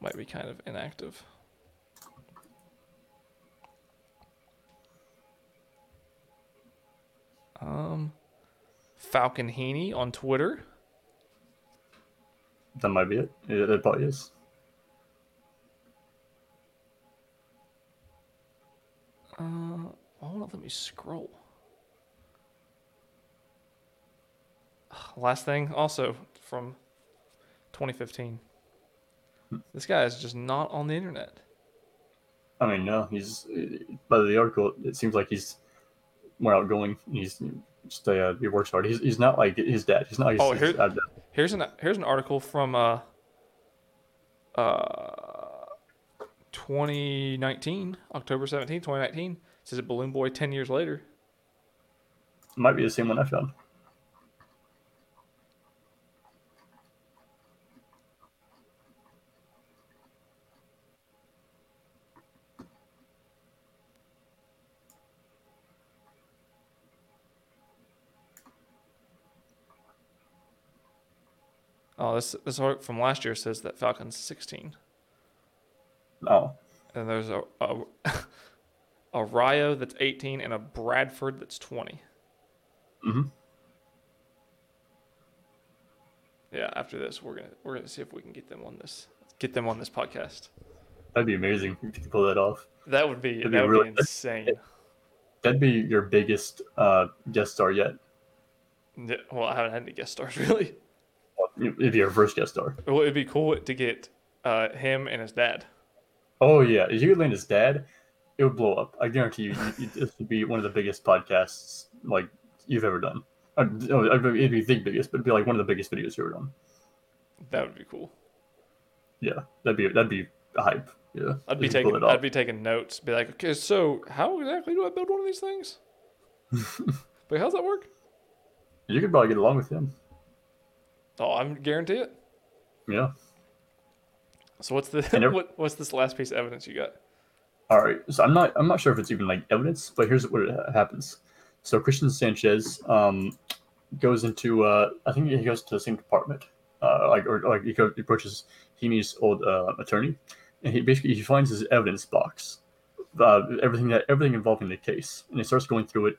might be kind of inactive. Um, Falcon Heene on Twitter. That might be it. It probably is. Uh, why won't let me scroll? Last thing, also from 2015. This guy is just not on the internet. I mean, no, he's by the article. It seems like he's more outgoing. He's just uh, he works hard. He's, he's not like his dad. He's not. Like Oh, his, here- his dad. Here's an here's an article from uh uh 2019, October 17, 2019. It says a Balloon Boy 10 years later. might be the same one I found. Oh, this this article from last year says that Falcon's 16. Oh, And there's a a, a Ryo that's 18 and a Bradford that's 20. Mhm. Yeah, after this we're going to we're to see if we can get them on this get them on this podcast. that'd be amazing if you could pull that off. That would be That'd that be would really- be insane. That'd be your biggest uh, guest star yet. Yeah, Well, I haven't had any guest stars really. It'd be your first guest star. Well, it'd be cool to get uh, him and his dad. Oh yeah, if you could land his dad, it would blow up. I guarantee you, this would be one of the biggest podcasts like you've ever done. Uh, no, it'd be the biggest, but it'd be like one of the biggest videos you've ever done. That would be cool. Yeah, that'd be that'd be hype. Yeah, I'd be if you pull taking. I'd be taking notes. Be like, okay, so how exactly do I build one of these things? but how's that work? You could probably get along with him. Oh, I'm guarantee it. Yeah. So what's the every- what, what's this last piece of evidence you got? All right. So I'm not I'm not sure if it's even like evidence, but here's what happens. So Christian Sanchez um, goes into uh, I think he goes to the same department, uh, like or like he, goes, he approaches Heene's old uh, attorney, and he basically he finds his evidence box, uh, everything that everything involving the case, and he starts going through it,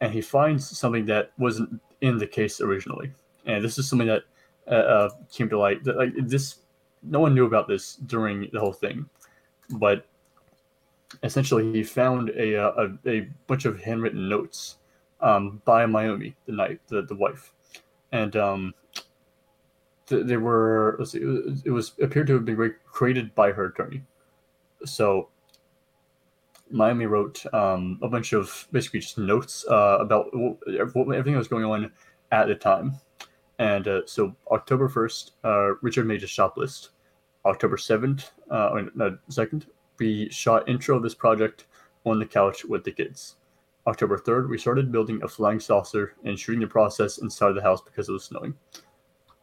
and he finds something that wasn't in the case originally, and this is something that uh, uh, came to light. Like this no one knew about this during the whole thing, but essentially he found a uh, a, a bunch of handwritten notes um, by Mayumi, the night, the, the wife, and um, th- they were let's see, it was, it was appeared to have been created by her attorney. So Mayumi wrote um, a bunch of basically just notes uh, about everything that was going on at the time. And uh, so October 1st, uh, Richard made a shop list. October 7th, uh, no, 2nd, we shot intro of this project on the couch with the kids. October 3rd, we started building a flying saucer and shooting the process inside the house because it was snowing.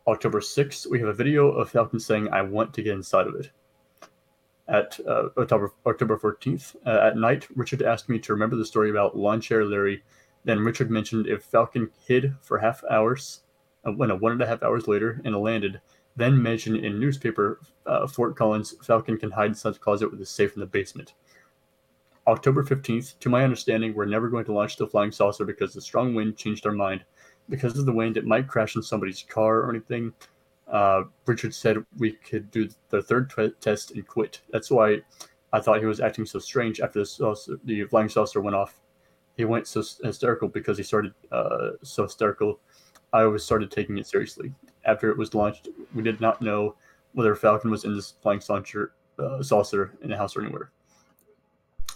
October 6th, we have a video of Falcon saying, I want to get inside of it. At uh, October, October 14th, uh, at night, Richard asked me to remember the story about lawn chair Larry. Then Richard mentioned if Falcon hid for half hours, when a one and a half hours later and landed, then mentioned in newspaper uh, Fort Collins, Falcon can hide inside the closet with a safe in the basement. October 15th, to my understanding, we're never going to launch the flying saucer because the strong wind changed our mind. Because of the wind, it might crash in somebody's car or anything. Uh, Richard said we could do the third t- test and quit. That's why I thought he was acting so strange after the, saucer, the flying saucer went off. He went so hysterical because he started uh, so hysterical. I always started taking it seriously. After it was launched, we did not know whether Falcon was in this flying saucer, uh, saucer in the house or anywhere.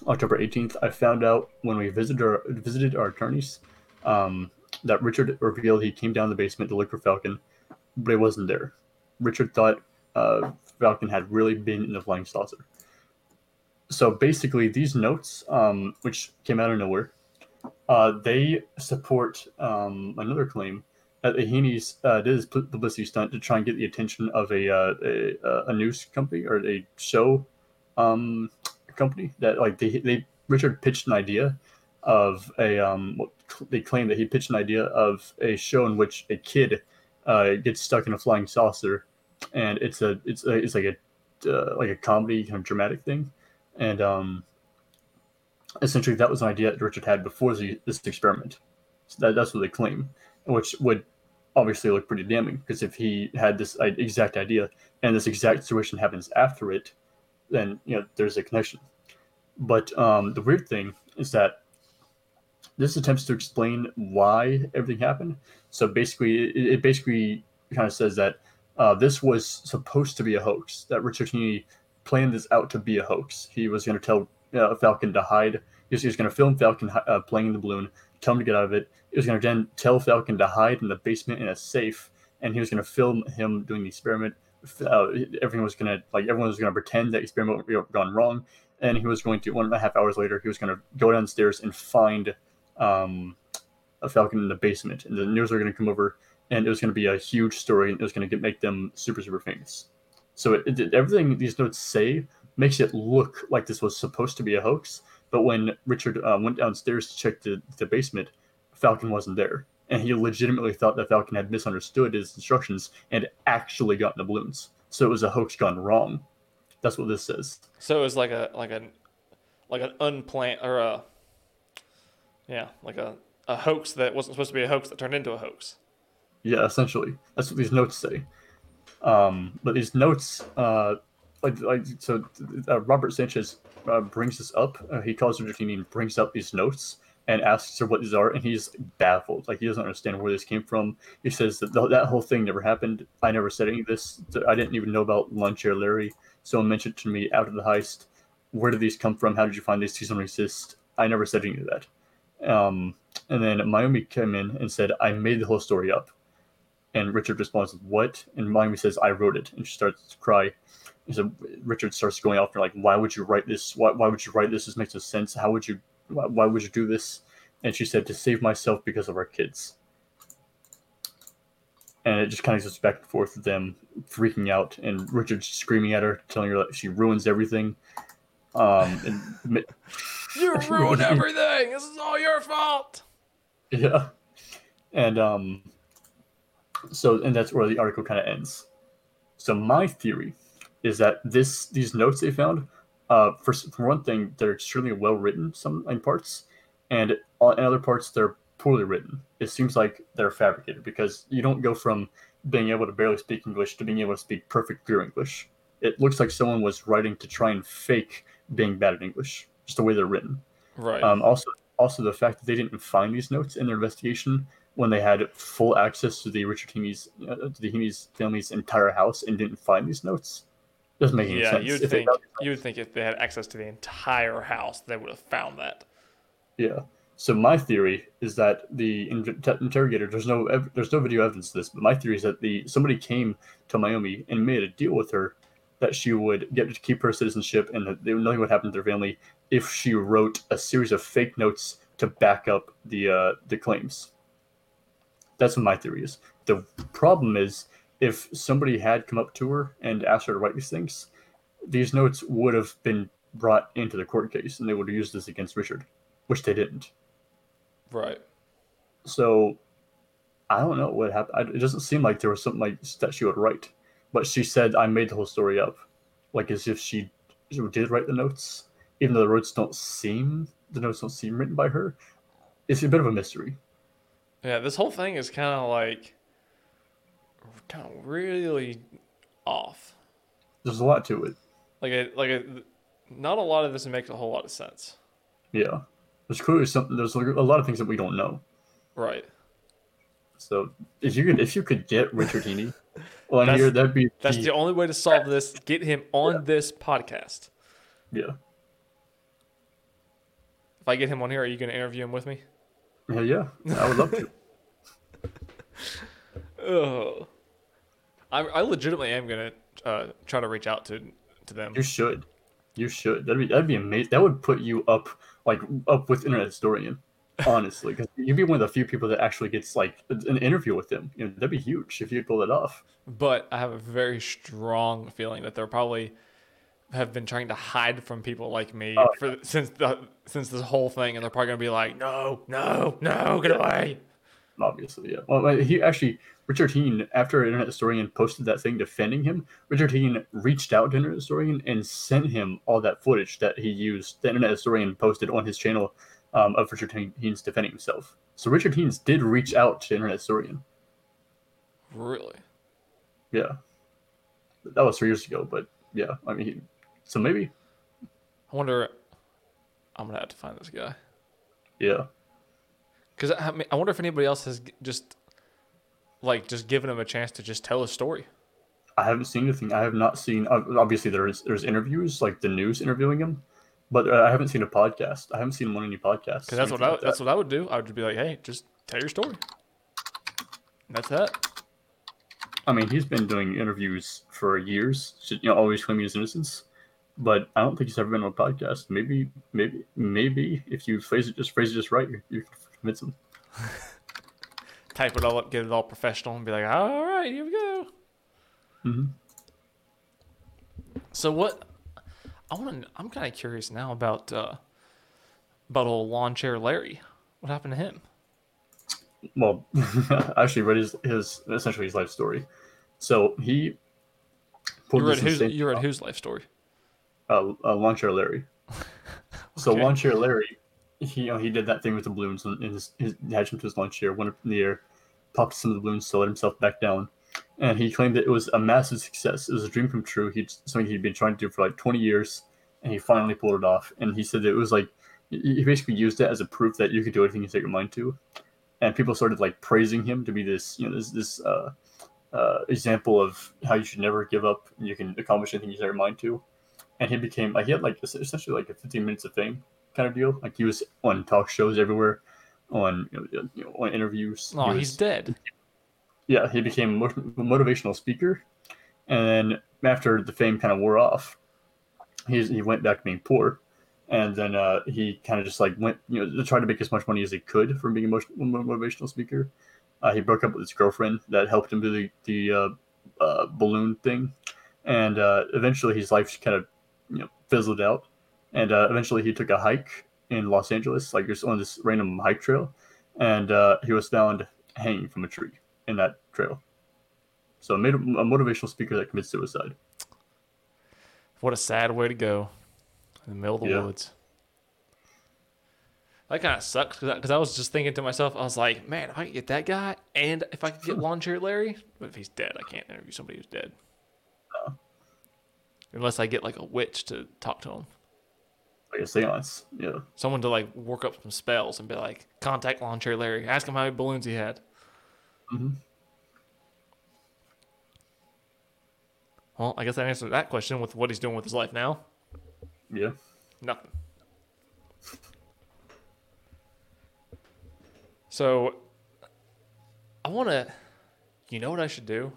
October 18th, I found out when we visited our, visited our attorneys um, that Richard revealed he came down the basement to look for Falcon, but he wasn't there. Richard thought uh, Falcon had really been in the flying saucer. So basically, these notes, um, which came out of nowhere, uh, they support um, another claim the Heenes uh, did his publicity stunt to try and get the attention of a uh, a, a, news company or a show um, company that like they they Richard pitched an idea of a um they claim that he pitched an idea of a show in which a kid uh, gets stuck in a flying saucer, and it's a it's a, it's like a uh, like a comedy kind of dramatic thing, and um essentially that was an idea that Richard had before the, this experiment. So that, that's what they claim, which would obviously look pretty damning because if he had this exact idea and this exact situation happens after it, then you know there's a connection. But um, the weird thing is that this attempts to explain why everything happened. So basically, it, it basically kind of says that uh, this was supposed to be a hoax. That Richard Heene planned this out to be a hoax. He was going to tell uh, Falcon to hide. He was, was going to film Falcon uh, playing the balloon, tell him to get out of it. He was going to then tell Falcon to hide in the basement in a safe, and he was going to film him doing the experiment uh, everything was gonna like everyone was gonna pretend that experiment gone wrong, and he was going to one and a half hours later he was gonna go downstairs and find um, a falcon in the basement, and the news are gonna come over, and it was gonna be a huge story, and it was gonna get, make them super super famous. So it, it, everything these notes say makes it look like this was supposed to be a hoax, but when Richard uh, went downstairs to check the, the basement, Falcon wasn't there and he legitimately thought that Falcon had misunderstood his instructions and actually gotten the balloons. So it was a hoax gone wrong. That's what this says. So it was like a like a like an unplanned or a yeah like a a hoax that wasn't supposed to be a hoax that turned into a hoax. Yeah, essentially, that's what these notes say. Um, but these notes, uh, like like so, uh, Robert Sanchez uh, brings this up. Uh, he calls her Heene and brings up these notes and asks her what these are, and he's baffled. Like he doesn't understand where this came from. He says that the, that whole thing never happened. I never said any of this. I didn't even know about Lawn Chair Larry. Someone mentioned to me after the heist. Where did these come from? How did you find these? These don't exist. I never said any of that. Um, and then Mayumi came in and said, I made the whole story up. And Richard responds, What? And Mayumi says, I wrote it. And she starts to cry. So Richard starts going off and like, Why would you write this? Why, why would you write this? This makes no sense. How would you why, why would you do this? And she said, to save myself because of our kids. And it just kind of goes back and forth with them freaking out and Richard screaming at her, telling her that she ruins everything. Um, and you ruined everything. This is all your fault. Yeah, and um, so and that's where the article kind of ends. So my theory is that this these notes they found uh, for, for one thing, they're extremely well written some in parts, and in other parts they're poorly written. It seems like they're fabricated because you don't go from being able to barely speak English to being able to speak perfect clear English. it looks like someone was writing to try and fake being bad at English, just the way they're written. Right. Um, also, also the fact that they didn't find these notes in their investigation when they had full access to the Richard Heene's uh, to the Heene's family's entire house and didn't find these notes doesn't make any yeah, sense. you would think you would think if they had access to the entire house, they would have found that. Yeah. So my theory is that the in- interrogator there's no ev- there's no video evidence of this, but my theory is that the somebody came to Mayumi and made a deal with her that she would get to keep her citizenship and that they, would nothing would happen to their family if she wrote a series of fake notes to back up the uh, the claims. That's what my theory is. The problem is if somebody had come up to her and asked her to write these things, these notes would have been brought into the court case and they would have used this against Richard, which they didn't. Right. So I don't know what happened. It doesn't seem like there was something like that she would write, but she said I made the whole story up, like as if she she did write the notes, even though the notes don't seem the notes don't seem written by her. It's a bit of a mystery. Yeah, this whole thing is kind of like kind of really off. There's a lot to it. Like a, like a, not a lot of this makes a whole lot of sense. Yeah, there's clearly something. There's a lot of things that we don't know. Right. So if you could if you could get Richard Heene on That's- here, that'd be That's the- the only way to solve this. Get him on this podcast. yeah. If I get him on here, are you going to interview him with me? Yeah, yeah, I would love to. Ugh. Oh. I, I legitimately am going to uh, try to reach out to to them. You should. You should. That'd be that'd be amazing. That would put you up like up with Internet Historian, honestly, because you'd be one of the few people that actually gets like an interview with them. You know, that'd be huge if you pull it off. But I have a very strong feeling that they're probably have been trying to hide from people like me Oh, for since the since this whole thing, and they're probably gonna be like, no, no, no, get away. Obviously, yeah. Well, he actually Richard Heene, after Internet Historian posted that thing defending him, Richard Heene reached out to Internet Historian and sent him all that footage that he used. The Internet Historian posted on his channel um, of Richard Heene's defending himself. So Richard Heene's did reach out to Internet Historian. Really? Yeah, that was three years ago, but yeah, I mean, he, so maybe, I wonder. I'm gonna have to find this guy yeah, because I, mean, I wonder if anybody else has just like just giving him a chance to just tell his story. I haven't seen anything. I have not seen. Obviously, there's there's interviews like the news interviewing him, but uh, I haven't seen a podcast. I haven't seen one on any podcasts. Because that's what I, that's what I would do. I would just be like, hey, just tell your story. And that's that. I mean, he's been doing interviews for years, you know, always claiming his innocence. But I don't think he's ever been on a podcast. Maybe, maybe, maybe if you phrase it just phrase it just right, you, you can convince him. Type it all up, get it all professional, and be like, all right, here we go. Mhm. So what? I want to. I'm kind of curious now about uh, about old lawn chair Larry. What happened to him? Well, I actually read his, his essentially his life story. So he pulled You read who's you read whose life story? uh, uh, Lawn Chair Larry. So Okay. Lawn Chair Larry, he you know, he did that thing with the balloons and his, his him to his lawn chair, went up in the air, popped some of the balloons, so let himself back down, and he claimed that it was a massive success. It was a dream come true. He something he'd been trying to do for like 20 years, and he finally pulled it off. And he said it was like he he basically used it as a proof that you could do anything you set your mind to, and people started like praising him to be this you know this this uh, uh, example of how you should never give up and you can accomplish anything you set your mind to and he became like he had like essentially like a 15 minutes of fame kind of deal. Like he was on talk shows everywhere, on you know, on interviews. Oh, He he's was- dead. Yeah, he became a motivational speaker, and then after the fame kind of wore off, he he went back to being poor, and then uh, he kind of just like went you know to try to make as much money as he could from being a motivational speaker. Uh, he broke up with his girlfriend that helped him do the the uh, uh, balloon thing, and uh, eventually his life just kind of you know fizzled out, and uh, eventually he took a hike in Los Angeles, like just on this random hike trail, and uh, he was found hanging from a tree in that trail. So a, made a motivational speaker that commits suicide. What a sad way to go. In the middle of the Yeah. woods. That kind of sucks because I was just thinking to myself, I was like, man, if I could get that guy and if I could get Lawn Chair Larry, but if he's dead, I can't interview somebody who's dead. unless I get like a witch to talk to him. Like a seance. Yeah. Someone to like work up some spells and be like, contact lawn chair Larry, ask him how many balloons he had. Mhm. Well, I guess that answers that question with what he's doing with his life now. Yeah. Nothing. So, I want to. You know what I should do?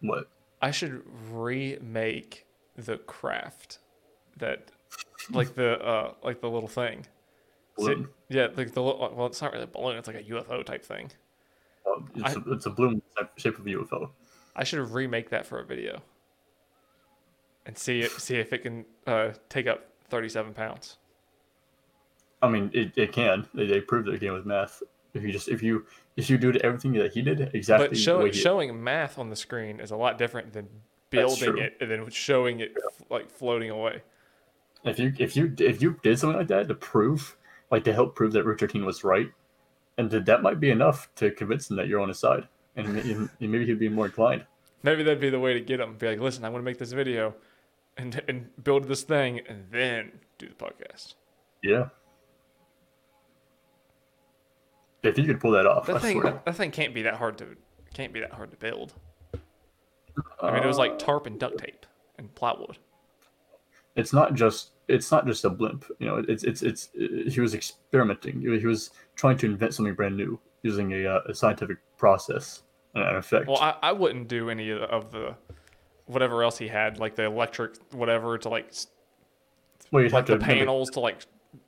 What? I should remake the craft that, like the uh, like the little thing. Balloon. yeah, like the well, it's not really a balloon. It's like a UFO type thing. Oh, it's, a, it's a balloon shape of a UFO. I should remake that for a video. And see it, see if it can uh, take up thirty-seven pounds. I mean, it, it can. They, they proved it again with math. If you just if you if you do everything that he did exactly But show, showing math on the screen is a lot different than building it and then showing it like floating away. If you if you if you did something like that to prove like to help prove that 13 was right, and that that might be enough to convince him that you're on his side, and, and maybe he'd be more inclined. Maybe that'd be the way to get them. Be like, listen, I'm going to make this video, and and build this thing, and then do the podcast. Yeah. If you could pull that off, That I thing, swear. that, that thing can't be that hard to can't be that hard to build. I mean, it was uh, like tarp and duct tape and plywood. It's not just it's not just a blimp. You know, it's it's it's he was experimenting. He was trying to invent something brand new using a, uh, a scientific process and an effect. Well, I, I wouldn't do any of the whatever else he had, like the electric whatever to like well, you'd like have the to mimic- panels to like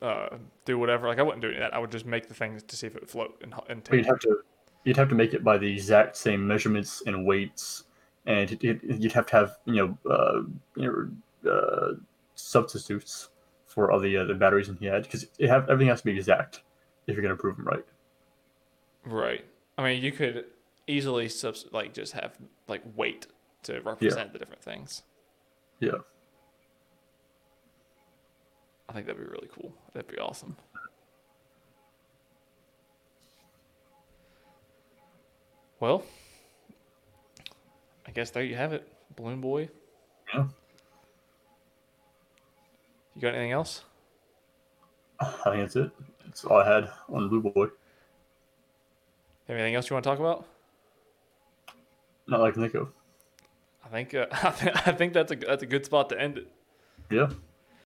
uh, do whatever. Like I wouldn't do any of that. I would just make the things to see if it would float and and But you'd have to you'd have to make it by the exact same measurements and weights, and it, it, you'd have to have you know uh, you know uh, substitutes for all the uh, the batteries in he had because it have everything has to be exact if you're gonna prove them right. Right. I mean, you could easily subs- like just have like weight to represent the different things. Yeah. I think that'd be really cool. That'd be awesome. Well, I guess there you have it, Balloon Boy. Yeah. You got anything else? I think that's it. That's all I had on Balloon Boy. Anything else you want to talk about? Not like Nico. I think uh, I, th- I think that's a that's a good spot to end it. Yeah.